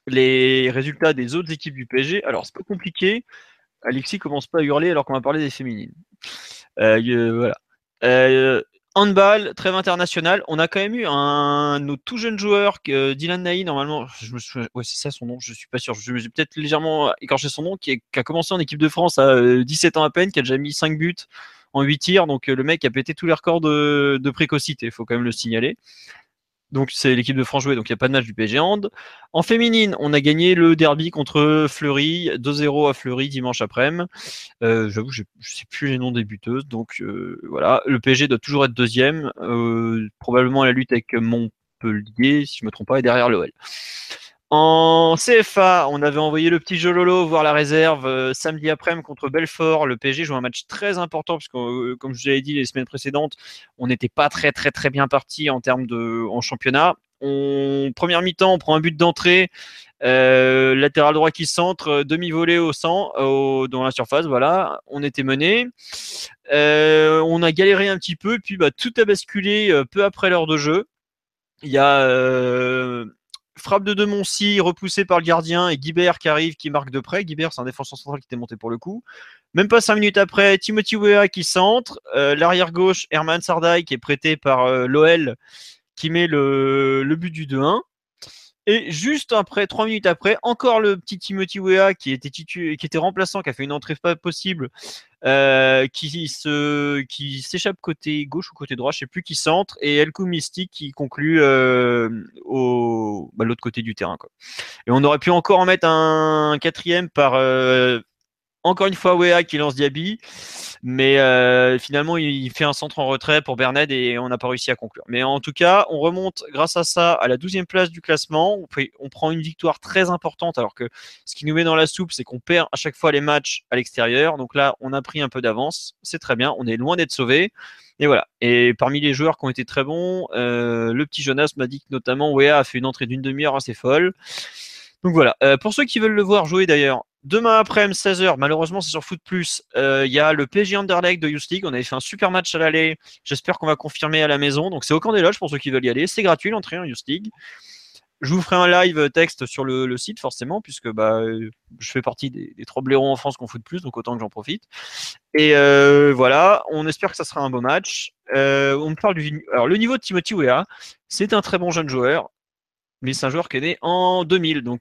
les résultats des autres équipes du PSG. Alors, c'est pas compliqué. Alexis commence pas à hurler alors qu'on va parler des féminines. Euh, euh, voilà. Euh, handball, trêve international. On a quand même eu un nos tout jeune joueur, que- Dylan Naï, normalement, ouais, c'est ça son nom, je suis pas sûr. Je me suis peut-être légèrement écorché son nom, qui, a commencé en équipe de France à euh, 17 ans à peine, qui a déjà mis 5 buts en 8 tirs. Donc le mec a pété tous les records de, de précocité, il faut quand même le signaler. Donc c'est l'équipe de France jouée, donc il n'y a pas de match du PSG Hand. En féminine, on a gagné le derby contre Fleury, 2-0 à Fleury dimanche après-midi. Euh, J'avoue, je ne sais plus les noms des buteuses, donc euh, voilà. Le PSG doit toujours être deuxième, euh, probablement la lutte avec Montpellier, si je me trompe pas, et derrière l'OL. En CFA, on avait envoyé le petit Jololo voir la réserve euh, samedi après-midi contre Belfort. Le PSG joue un match très important parce que, euh, comme je vous l'avais dit les semaines précédentes, on n'était pas très très très bien parti en termes de championnat. On, première mi-temps, on prend un but d'entrée, euh, latéral droit qui centre, euh, demi-volée au sang, au, dans la surface, voilà. On était mené. On a galéré un petit peu, puis bah, tout a basculé peu après l'heure de jeu. Il y a frappe de Demoncy repoussée par le gardien et Guibert qui arrive, qui marque de près. Guibert, c'est un défenseur central qui était monté pour le coup. Même pas cinq minutes après, Timothy Weah qui centre, euh, l'arrière gauche, Herman Sardai qui est prêté par euh, l'OL qui met le, le but du 2-1. Et juste après, trois minutes après, encore le petit Timothy Weah qui était, titu- qui était remplaçant, qui a fait une entrée pas possible, euh, qui se, qui s'échappe côté gauche ou côté droit, je sais plus qui centre, et Elkou Mystique qui conclut euh, au bah, l'autre côté du terrain. Et on aurait pu encore en mettre un quatrième par euh, encore une fois Wea qui lance Diaby, mais euh, finalement il fait un centre en retrait pour Bernard et on n'a pas réussi à conclure. Mais en tout cas, on remonte grâce à ça à la 12e place du classement. On, prend une victoire très importante alors que ce qui nous met dans la soupe, c'est qu'on perd à chaque fois les matchs à l'extérieur. Donc là, on a pris un peu d'avance, c'est très bien, on est loin d'être sauvé. Et voilà. Et parmi les joueurs qui ont été très bons, euh, le petit Jonas m'a dit que notamment Wea a fait une entrée d'une demi-heure assez folle. Donc voilà. Euh, pour ceux qui veulent le voir jouer d'ailleurs, demain après-midi 16h, malheureusement c'est sur Foot Plus, euh, il y a le PSG Underleg de Youth League. On avait fait un super match à l'aller. J'espère qu'on va confirmer à la maison. Donc c'est au camp des loges pour ceux qui veulent y aller. C'est gratuit l'entrée en Youth League. Je vous ferai un live texte sur le, site forcément, puisque bah, euh, je fais partie des, des trois blaireaux en France qu'on fout plus, donc autant que j'en profite. Et voilà, on espère que ça sera un beau match. On parle du alors le niveau de Timothy Weah, c'est un très bon jeune joueur, mais c'est un joueur qui est né en 2000, donc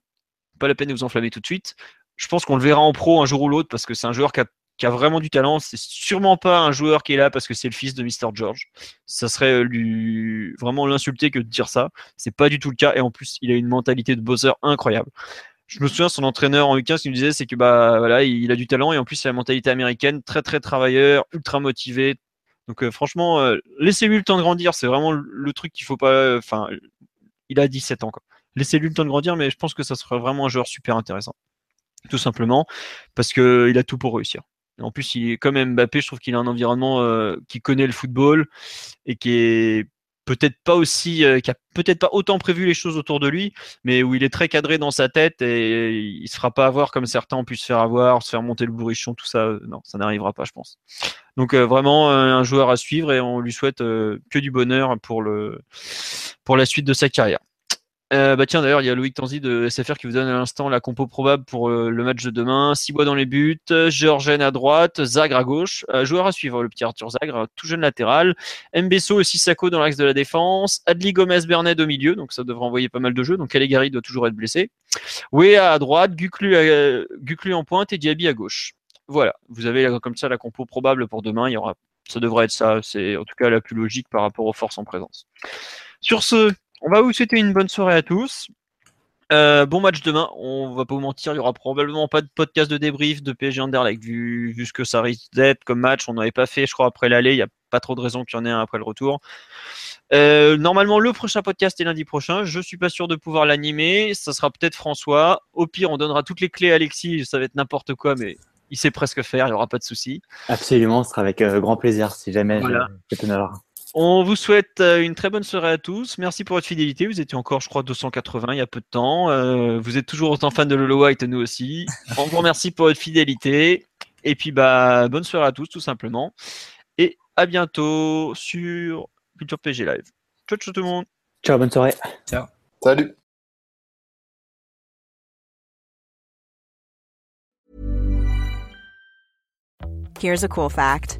pas la peine de vous enflammer tout de suite. Je pense qu'on le verra en pro un jour ou l'autre parce que c'est un joueur qui a vraiment du talent. C'est sûrement pas un joueur qui est là parce que c'est le fils de Mr. George. Ça serait lui vraiment l'insulter que de dire ça. C'est pas du tout le cas. Et en plus, il a une mentalité de buzzer incroyable. Je me souviens, son entraîneur en U15 qui nous disait, c'est que bah voilà, il a du talent et en plus, il a la mentalité américaine, très très travailleur, ultra motivé. Donc euh, franchement, euh, laissez-lui le temps de grandir. C'est vraiment le truc qu'il faut pas. Enfin, il a 17 ans. Quoi. Laissez-lui le temps de grandir, mais je pense que ça serait vraiment un joueur super intéressant tout simplement parce qu'il a tout pour réussir. En plus, il est comme Mbappé, je trouve qu'il a un environnement euh, qui connaît le football et qui est peut-être pas aussi, euh, qui a peut-être pas autant prévu les choses autour de lui, mais où il est très cadré dans sa tête et il se fera pas avoir comme certains ont pu se faire avoir, se faire monter le bourrichon, tout ça. Non, ça n'arrivera pas, je pense. Donc euh, vraiment un joueur à suivre et on lui souhaite que du bonheur pour la suite de sa carrière. Euh, bah tiens d'ailleurs il y a Loïc Tanzi de SFR qui vous donne à l'instant la compo probable pour euh, le match de demain. Sibois dans les buts, Georgen à droite, Zagre à gauche. Euh, joueur à suivre le petit Arthur Zagre, tout jeune latéral. Mbesso et Sissako dans l'axe de la défense. Adli Gomez Bernet au milieu, donc ça devrait envoyer pas mal de jeux. Donc Calegari doit toujours être blessé. Wea à droite, Guklu, à, en pointe et Diaby à gauche. Voilà, vous avez comme ça la compo probable pour demain. Il y aura, ça devrait être ça. C'est en tout cas la plus logique par rapport aux forces en présence. Sur ce, on va vous souhaiter une bonne soirée à tous. Euh, bon match demain. On va pas vous mentir, il y aura probablement pas de podcast de débrief de PSG Anderlecht vu, vu ce que ça risque d'être comme match. On n'avait pas fait, je crois, après l'aller. Il n'y a pas trop de raison qu'il y en ait un après le retour. Euh, normalement, le prochain podcast est lundi prochain. Je suis pas sûr de pouvoir l'animer. Ça sera peut-être François. Au pire, on donnera toutes les clés à Alexis. Ça va être n'importe quoi, mais il sait presque faire. Il n'y aura pas de souci. Absolument, ce sera avec euh, grand plaisir si jamais voilà. On vous souhaite euh, une très bonne soirée à tous. Merci pour votre fidélité. Vous étiez encore, je crois, 280 il y a peu de temps. Euh, vous êtes toujours autant fan de Lolo White, nous aussi. On vous remercie pour votre fidélité. Et puis, bah, bonne soirée à tous, tout simplement. Et à bientôt sur Culture PG Live. Ciao, ciao tout le monde. Ciao, bonne soirée. Ciao. Salut. Here's a cool fact.